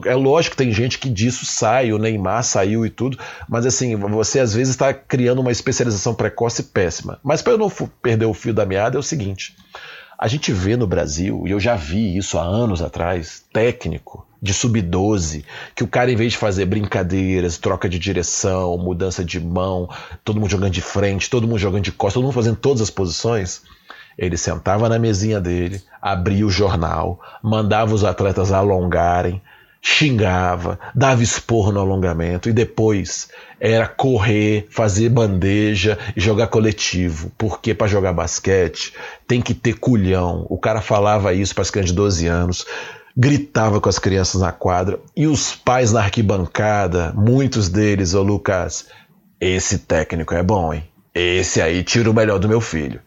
É lógico que tem gente que disso sai, o Neymar saiu e tudo, mas assim, você às vezes está criando uma especialização precoce péssima. Mas para eu não perder o fio da meada é o seguinte: a gente vê no Brasil, e eu já vi isso há anos atrás, técnico de sub-12, que o cara, em vez de fazer brincadeiras, troca de direção, mudança de mão, todo mundo jogando de frente, todo mundo jogando de costas, todo mundo fazendo todas as posições, ele sentava na mesinha dele, abria o jornal, mandava os atletas alongarem, xingava, dava esporro no alongamento e depois era correr, fazer bandeja e jogar coletivo. Porque para jogar basquete tem que ter culhão. O cara falava isso para as crianças de 12 anos. gritava com as crianças na quadra e os pais na arquibancada, muitos deles, ô Lucas, esse técnico é bom, hein? Esse aí tira o melhor do meu filho.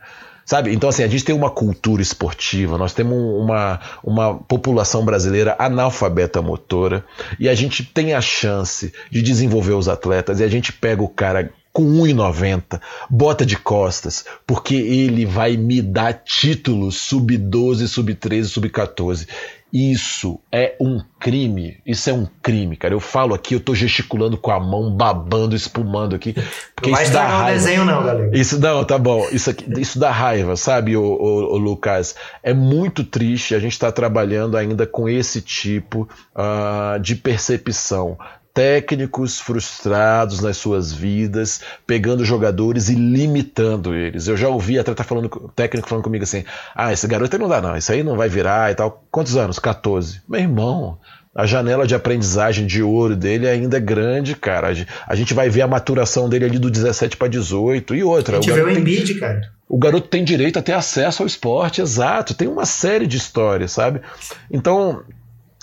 Sabe? Então, assim, a gente tem uma cultura esportiva, nós temos uma, uma população brasileira analfabeta motora e a gente tem a chance de desenvolver os atletas e a gente pega o cara com 1,90, bota de costas, porque ele vai me dar títulos sub-12, sub-13, sub-14. Isso é um crime. Isso é um crime, cara. Eu falo aqui, eu tô gesticulando com a mão, babando, espumando aqui. Porque não vai isso dá raiva. desenho, não, galera. Isso não, tá bom. Isso, aqui, isso dá raiva, sabe, o Lucas? É muito triste a gente estar tá trabalhando ainda com esse tipo uh, de percepção técnicos frustrados nas suas vidas, pegando jogadores e limitando eles. Eu já ouvi atleta falando, técnico falando comigo assim: ah, esse garoto aí não dá, não, isso aí não vai virar e tal. Quantos anos? 14. Meu irmão. A janela de aprendizagem de ouro dele ainda é grande, cara. A gente vai ver a maturação dele ali do 17 para 18 e outra. A gente o vê o tem, Embiid, cara. O garoto tem direito a ter acesso ao esporte, exato. Tem uma série de histórias, sabe? Então,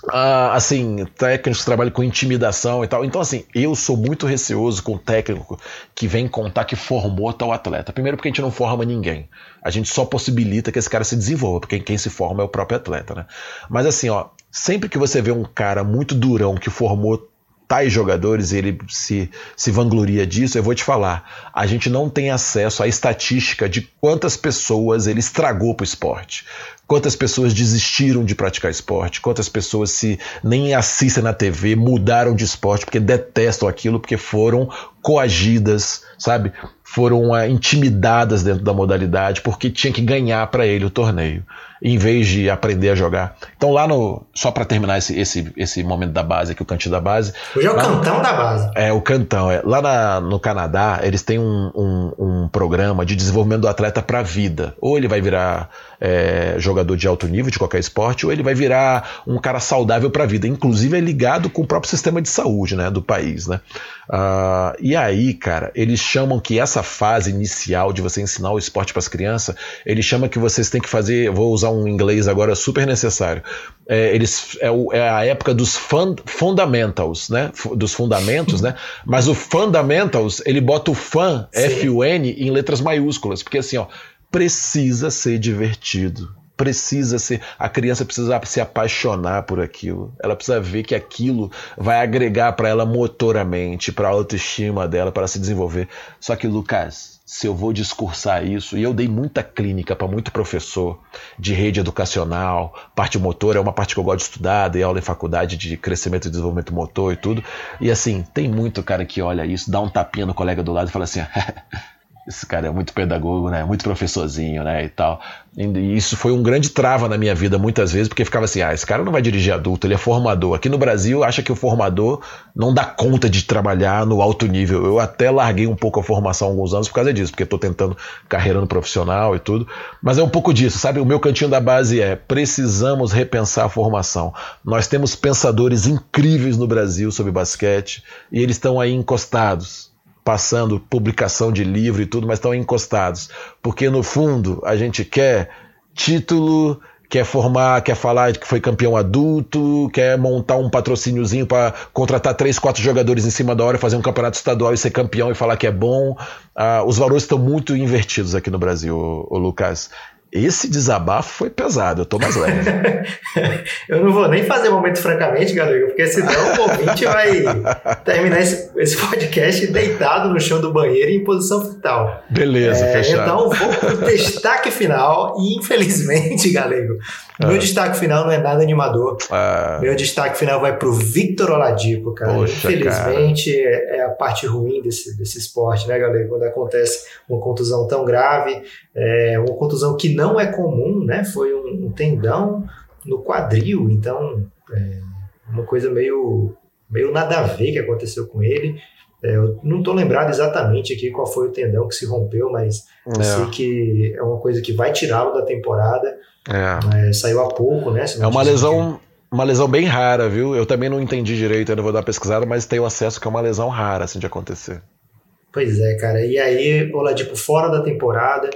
Uh, assim, técnicos que trabalham com intimidação e tal. Então, assim, eu sou muito receoso com o técnico que vem contar que formou tal atleta. Primeiro, porque a gente não forma ninguém. A gente só possibilita que esse cara se desenvolva, porque quem se forma é o próprio atleta, né? Mas, assim, ó, sempre que você vê um cara muito durão que formou tais jogadores e ele se, se vangloria disso, eu vou te falar, a gente não tem acesso à estatística de quantas pessoas ele estragou para o esporte. Quantas pessoas desistiram de praticar esporte? Quantas pessoas se nem assistem na TV, mudaram de esporte porque detestam aquilo, porque foram coagidas, sabe? Foram uh, intimidadas dentro da modalidade porque tinha que ganhar para ele o torneio em vez de aprender a jogar. Então lá no. Só para terminar esse, esse, esse momento da base aqui, o cantinho da base. Hoje é o cantão no, da base. É, o cantão. É. Lá na, no Canadá, eles têm um, um, um programa de desenvolvimento do atleta para a vida. Ou ele vai virar é, jogador de alto nível de qualquer esporte, ou ele vai virar um cara saudável para a vida. Inclusive é ligado com o próprio sistema de saúde né, do país. Né? Uh, e aí, cara, eles chamam que essa fase inicial de você ensinar o esporte para as crianças, eles chamam que vocês têm que fazer, vou usar um inglês agora super necessário. É, eles, é, o, é, a época dos fund, fundamentals, né? Dos fundamentos, né? Mas o fundamentals, ele bota o fan, F-U-N, em letras maiúsculas, porque assim, ó, precisa ser divertido. Precisa ser. A criança precisa se apaixonar por aquilo. Ela precisa ver que aquilo vai agregar para ela motoramente, para a autoestima dela, para se desenvolver. Só que, Lucas, se eu vou discursar isso, e eu dei muita clínica para muito professor de rede educacional, parte motor é uma parte que eu gosto de estudar, dei aula em faculdade de crescimento e desenvolvimento motor e tudo. E assim, tem muito cara que olha isso, dá um tapinha no colega do lado e fala assim: esse cara é muito pedagogo, né? Muito professorzinho, né? E tal. E isso foi um grande trava na minha vida muitas vezes, porque ficava assim: ah, esse cara não vai dirigir adulto, ele é formador. Aqui no Brasil, acha que o formador não dá conta de trabalhar no alto nível. Eu até larguei um pouco a formação há alguns anos por causa disso, porque estou tentando carreira no profissional e tudo. Mas é um pouco disso, sabe? O meu cantinho da base é: precisamos repensar a formação. Nós temos pensadores incríveis no Brasil sobre basquete e eles estão aí encostados passando publicação de livro e tudo, mas estão encostados. Porque no fundo a gente quer título, quer formar, quer falar que foi campeão adulto, quer montar um patrocíniozinho para contratar três, quatro jogadores em cima da hora, fazer um campeonato estadual e ser campeão e falar que é bom. Ah, os valores estão muito invertidos aqui no Brasil, o, Lucas. Esse desabafo foi pesado, eu tô mais leve. eu não vou nem fazer momento francamente, galera, porque senão o ouvinte vai terminar esse, esse podcast deitado no chão do banheiro em posição fetal. Beleza, é, fechado. Então vou pro destaque final e infelizmente, galego, meu ah. destaque final não é nada animador. Ah. Meu destaque final vai pro Victor Oladipo, cara. Poxa, infelizmente cara. é a parte ruim desse, desse esporte, né, galera? Quando acontece uma contusão tão grave, é, uma contusão que não é comum, né? Foi um, um tendão no quadril, então é uma coisa meio, meio nada a ver que aconteceu com ele. É, eu não estou lembrado exatamente aqui qual foi o tendão que se rompeu, mas é. eu sei que é uma coisa que vai tirá-lo da temporada. É. é saiu há pouco, né? É uma lesão, uma lesão bem rara, viu? Eu também não entendi direito, ainda vou dar pesquisada, mas tenho acesso que é uma lesão rara assim de acontecer. Pois é, cara. E aí, Oladipo fora da temporada,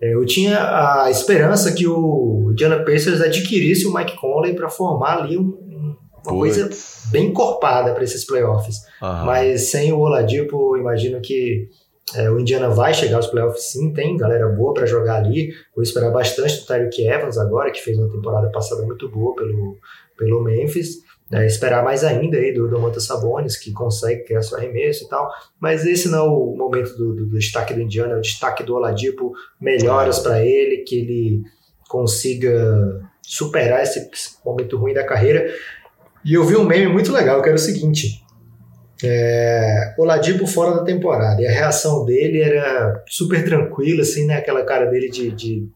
eu tinha a esperança que o Indiana Pacers adquirisse o Mike Conley para formar ali um, uma Putz. coisa bem encorpada para esses playoffs. Mas sem o Oladipo, imagino que é, o Indiana vai chegar aos playoffs sim, tem galera boa para jogar ali. Vou esperar bastante do Tyreek Evans agora, que fez uma temporada passada muito boa pelo, pelo Memphis. É, esperar mais ainda aí do Domantas Sabonis, que consegue criar seu arremesso e tal. Mas esse não é o momento do, do, do destaque do Indiana, é o destaque do Oladipo. Melhoras para ele, que ele consiga superar esse momento ruim da carreira. E eu vi um meme muito legal, que era o seguinte: é, Oladipo fora da temporada. E a reação dele era super tranquila, assim, né? Aquela cara dele de, de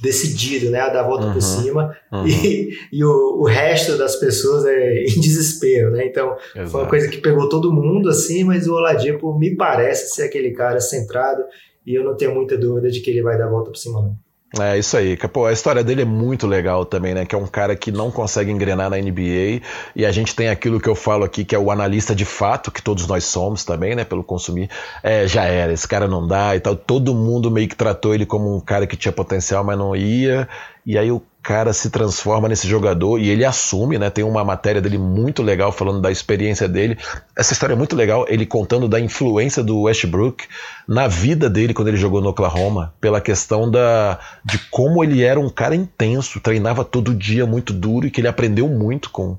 decidido, né? A dar a volta uhum, por cima. Uhum. E, e o, o, resto das pessoas é em desespero, né? Então, Exato. foi uma coisa que pegou todo mundo, assim, mas o Oladipo me parece ser aquele cara centrado e eu não tenho muita dúvida de que ele vai dar a volta por cima, não. É isso aí. Pô, a história dele é muito legal também, né? Que é um cara que não consegue engrenar na NBA e a gente tem aquilo que eu falo aqui, que é o analista de fato, que todos nós somos também, né? Pelo consumir. É, já era, esse cara não dá e tal. Todo mundo meio que tratou ele como um cara que tinha potencial, mas não ia. E aí o cara se transforma nesse jogador e ele assume, né? Tem uma matéria dele muito legal falando da experiência dele. Essa história é muito legal, ele contando da influência do Westbrook na vida dele quando ele jogou no Oklahoma, pela questão da de como ele era um cara intenso, treinava todo dia muito duro e que ele aprendeu muito com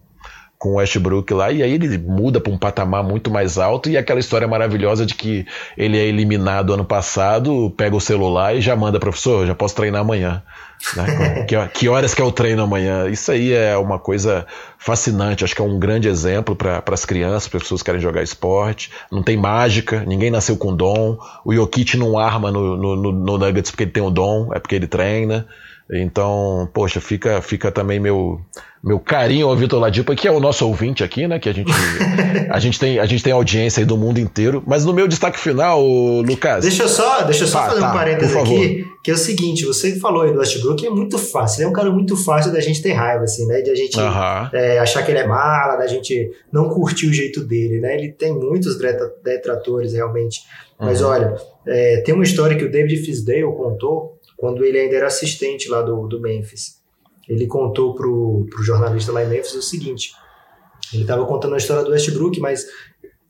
com o Westbrook lá, e aí ele muda para um patamar muito mais alto, e aquela história maravilhosa de que ele é eliminado ano passado, pega o celular e já manda, professor, já posso treinar amanhã. Né? que, que, horas que é o treino amanhã? Isso aí é uma coisa fascinante, acho que é um grande exemplo para as crianças, para as pessoas que querem jogar esporte. Não tem mágica, ninguém nasceu com dom, o Jokic não arma no, no, no, no Nuggets porque ele tem o dom, é porque ele treina. Então, poxa, fica, fica também meu, meu carinho ao Vitor Ladipa, que é o nosso ouvinte aqui, né? Que a gente, a gente, tem, a gente tem audiência aí do mundo inteiro. Mas no meu destaque final, Lucas. Deixa eu só, deixa eu só fazer tá, um parênteses aqui, que é o seguinte: você falou aí do Westbrook, é muito fácil. Ele é um cara muito fácil da gente ter raiva, assim, né? De a gente uh -huh. é, achar que ele é mala, da gente não curtir o jeito dele, né? Ele tem muitos detratores, realmente. Mas uh -huh. olha, é, tem uma história que o David Fisdale contou quando ele ainda era assistente lá do, do Memphis. Ele contou pro, pro jornalista lá em Memphis o seguinte: ele estava contando a história do Westbrook, mas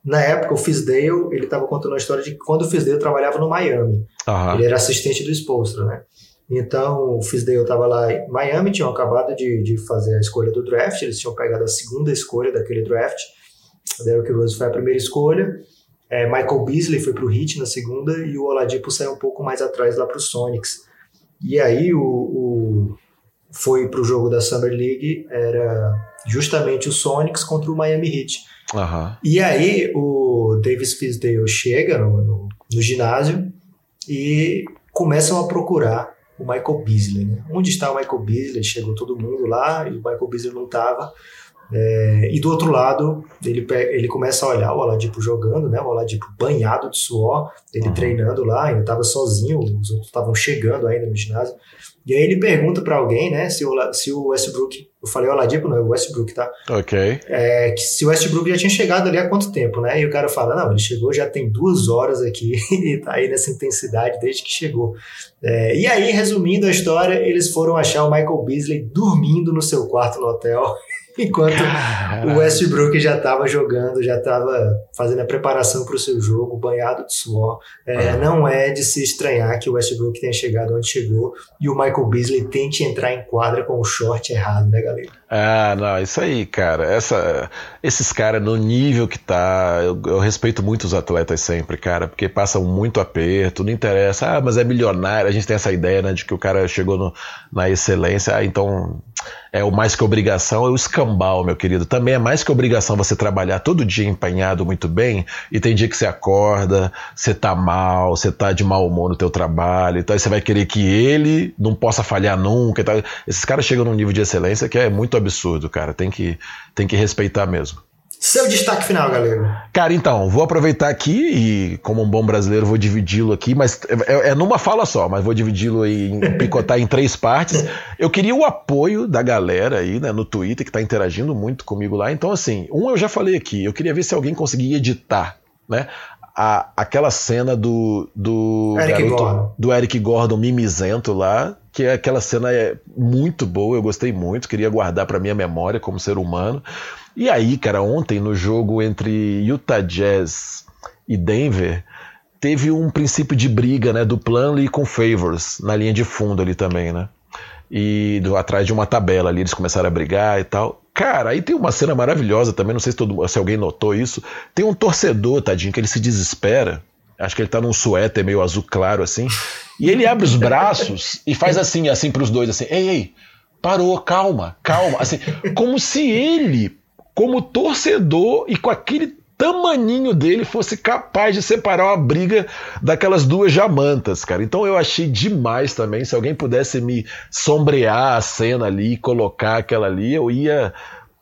na época o Fisdale ele estava contando a história de quando o Fisdale trabalhava no Miami. Uhum. Ele era assistente do Spolstra, né? Então o Fisdale estava lá em Miami, tinham acabado de, de fazer a escolha do draft, eles tinham pegado a segunda escolha daquele draft. Derrick Rose foi a primeira escolha. É, Michael Beasley foi para o Heat na segunda e o Oladipo saiu um pouco mais atrás lá para o Sonics. E aí o, o foi para o jogo da Summer League, era justamente o Sonics contra o Miami Heat. Uhum. E aí o Davis Fisdale chega no, no, no, ginásio e começam a procurar o Michael Beasley. Né? Onde está o Michael Beasley? Chegou todo mundo lá e o Michael Beasley não estava. É, e do outro lado, ele, ele começa a olhar o Oladipo jogando, né? O Oladipo banhado de suor, ele uhum. treinando lá, ainda estava sozinho, os outros estavam chegando ainda no ginásio. E aí ele pergunta para alguém, né, se o, se o Westbrook, eu falei Oladipo, não é o Westbrook, tá? Ok. É, que se o Westbrook já tinha chegado ali há quanto tempo, né? E o cara fala, não, ele chegou já tem duas horas aqui e tá aí nessa intensidade desde que chegou. É, e aí, resumindo a história, eles foram achar o Michael Beasley dormindo no seu quarto no hotel Enquanto Caraca. o Westbrook já estava jogando, já estava fazendo a preparação para o seu jogo, banhado de suor. É, ah. Não é de se estranhar que o Westbrook tenha chegado onde chegou e o Michael Beasley tente entrar em quadra com o short errado, né, galera? Ah, não, isso aí, cara. Essa, esses caras, no nível que tá, eu, eu, respeito muito os atletas sempre, cara, porque passam muito aperto, não interessa. Ah, mas é milionário. A gente tem essa ideia, né, de que o cara chegou no, na excelência, ah, então é o mais que obrigação, é o escambau, meu querido. Também é mais que obrigação você trabalhar todo dia empenhado muito bem, e tem dia que você acorda, você tá mal, você tá de mau humor no teu trabalho, então você vai querer que ele não possa falhar nunca. Esses caras chegam num nível de excelência que é muito absurdo, cara. Tem que, tem que respeitar mesmo. Seu destaque final, galera. Cara, então, vou aproveitar aqui e, como um bom brasileiro, vou dividi-lo aqui, mas é, é, numa fala só, mas vou dividi-lo em picotar em três partes. Eu queria o apoio da galera aí, né, no Twitter, que tá interagindo muito comigo lá. Então, assim, um eu já falei aqui, eu queria ver se alguém conseguia editar, né? a, aquela cena do do Eric garoto, Gordon. do Eric Gordon mimizento lá, que aquela cena é muito boa, eu gostei muito, queria guardar para minha memória como ser humano. E aí, cara, ontem no jogo entre Utah Jazz e Denver, teve um princípio de briga, né, do Plumlee com Favors na linha de fundo ali também, né? E do, atrás de uma tabela ali eles começaram a brigar e tal. Cara, aí tem uma cena maravilhosa também, não sei se, todo, se alguém notou isso. Tem um torcedor, tadinho, que ele se desespera. Acho que ele tá num suéter meio azul claro assim. E ele abre os braços e faz assim, assim pros dois, assim: ei, ei, parou, calma, calma. Assim, como se ele, como torcedor e com aquele tamaninho dele fosse capaz de separar uma briga daquelas duas jamantas, cara. Então eu achei demais também. Se alguém pudesse me sombrear a cena ali, colocar aquela ali, eu ia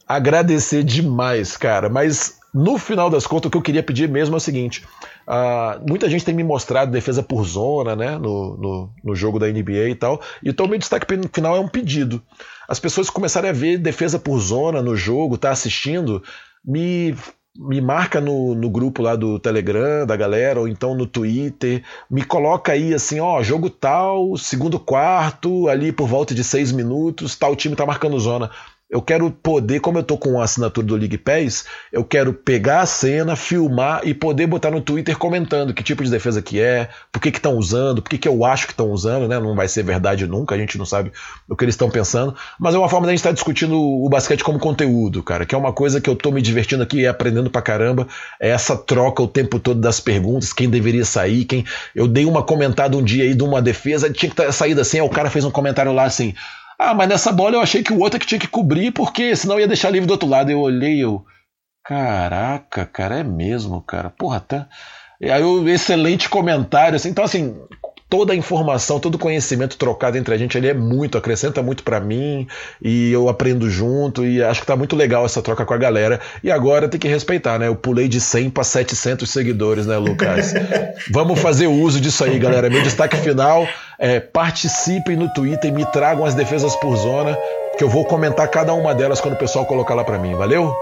agradecer demais, cara. Mas no final das contas, o que eu queria pedir mesmo é o seguinte: uh, muita gente tem me mostrado defesa por zona, né, no, no, no jogo da NBA e tal. Então, meu destaque final é um pedido. As pessoas começarem a ver defesa por zona no jogo, tá assistindo, me me marca no, no grupo lá do Telegram da galera, ou então no Twitter, me coloca aí assim, ó, jogo tal, segundo quarto, ali por volta de seis minutos, tal time tá marcando zona. Eu quero poder, como eu tô com a assinatura do League Pass, eu quero pegar a cena, filmar e poder botar no Twitter comentando que tipo de defesa que é, por que estão usando, por que, que eu acho que estão usando, né? Não vai ser verdade nunca, a gente não sabe o que eles estão pensando, mas é uma forma da gente estar tá discutindo o basquete como conteúdo, cara, que é uma coisa que eu tô me divertindo aqui e aprendendo pra caramba, é essa troca o tempo todo das perguntas, quem deveria sair, quem. Eu dei uma comentada um dia aí de uma defesa, tinha que ter saído assim, aí o cara fez um comentário lá assim. Ah, mas nessa bola eu achei que o outro é que tinha que cobrir, porque senão ia deixar livre do outro lado. Eu olhei, eu. Caraca, cara, é mesmo, cara. Porra, tá. E aí, o excelente comentário. Assim, então, assim, toda a informação, todo o conhecimento trocado entre a gente ali é muito, acrescenta muito para mim e eu aprendo junto e acho que tá muito legal essa troca com a galera. E agora tem que respeitar, né? Eu pulei de 100 para 700 seguidores, né, Lucas? Vamos fazer uso disso aí, galera. Meu destaque final é participem no Twitter e me tragam as defesas por zona, que eu vou comentar cada uma delas quando o pessoal colocar lá para mim. Valeu?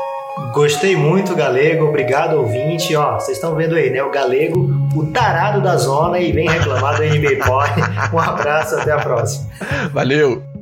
Gostei muito, Galego. Obrigado, ouvinte. Ó, vocês estão vendo aí, né? O Galego, o tarado da zona e vem reclamar do NBA Point. Um abraço, até a próxima. Valeu!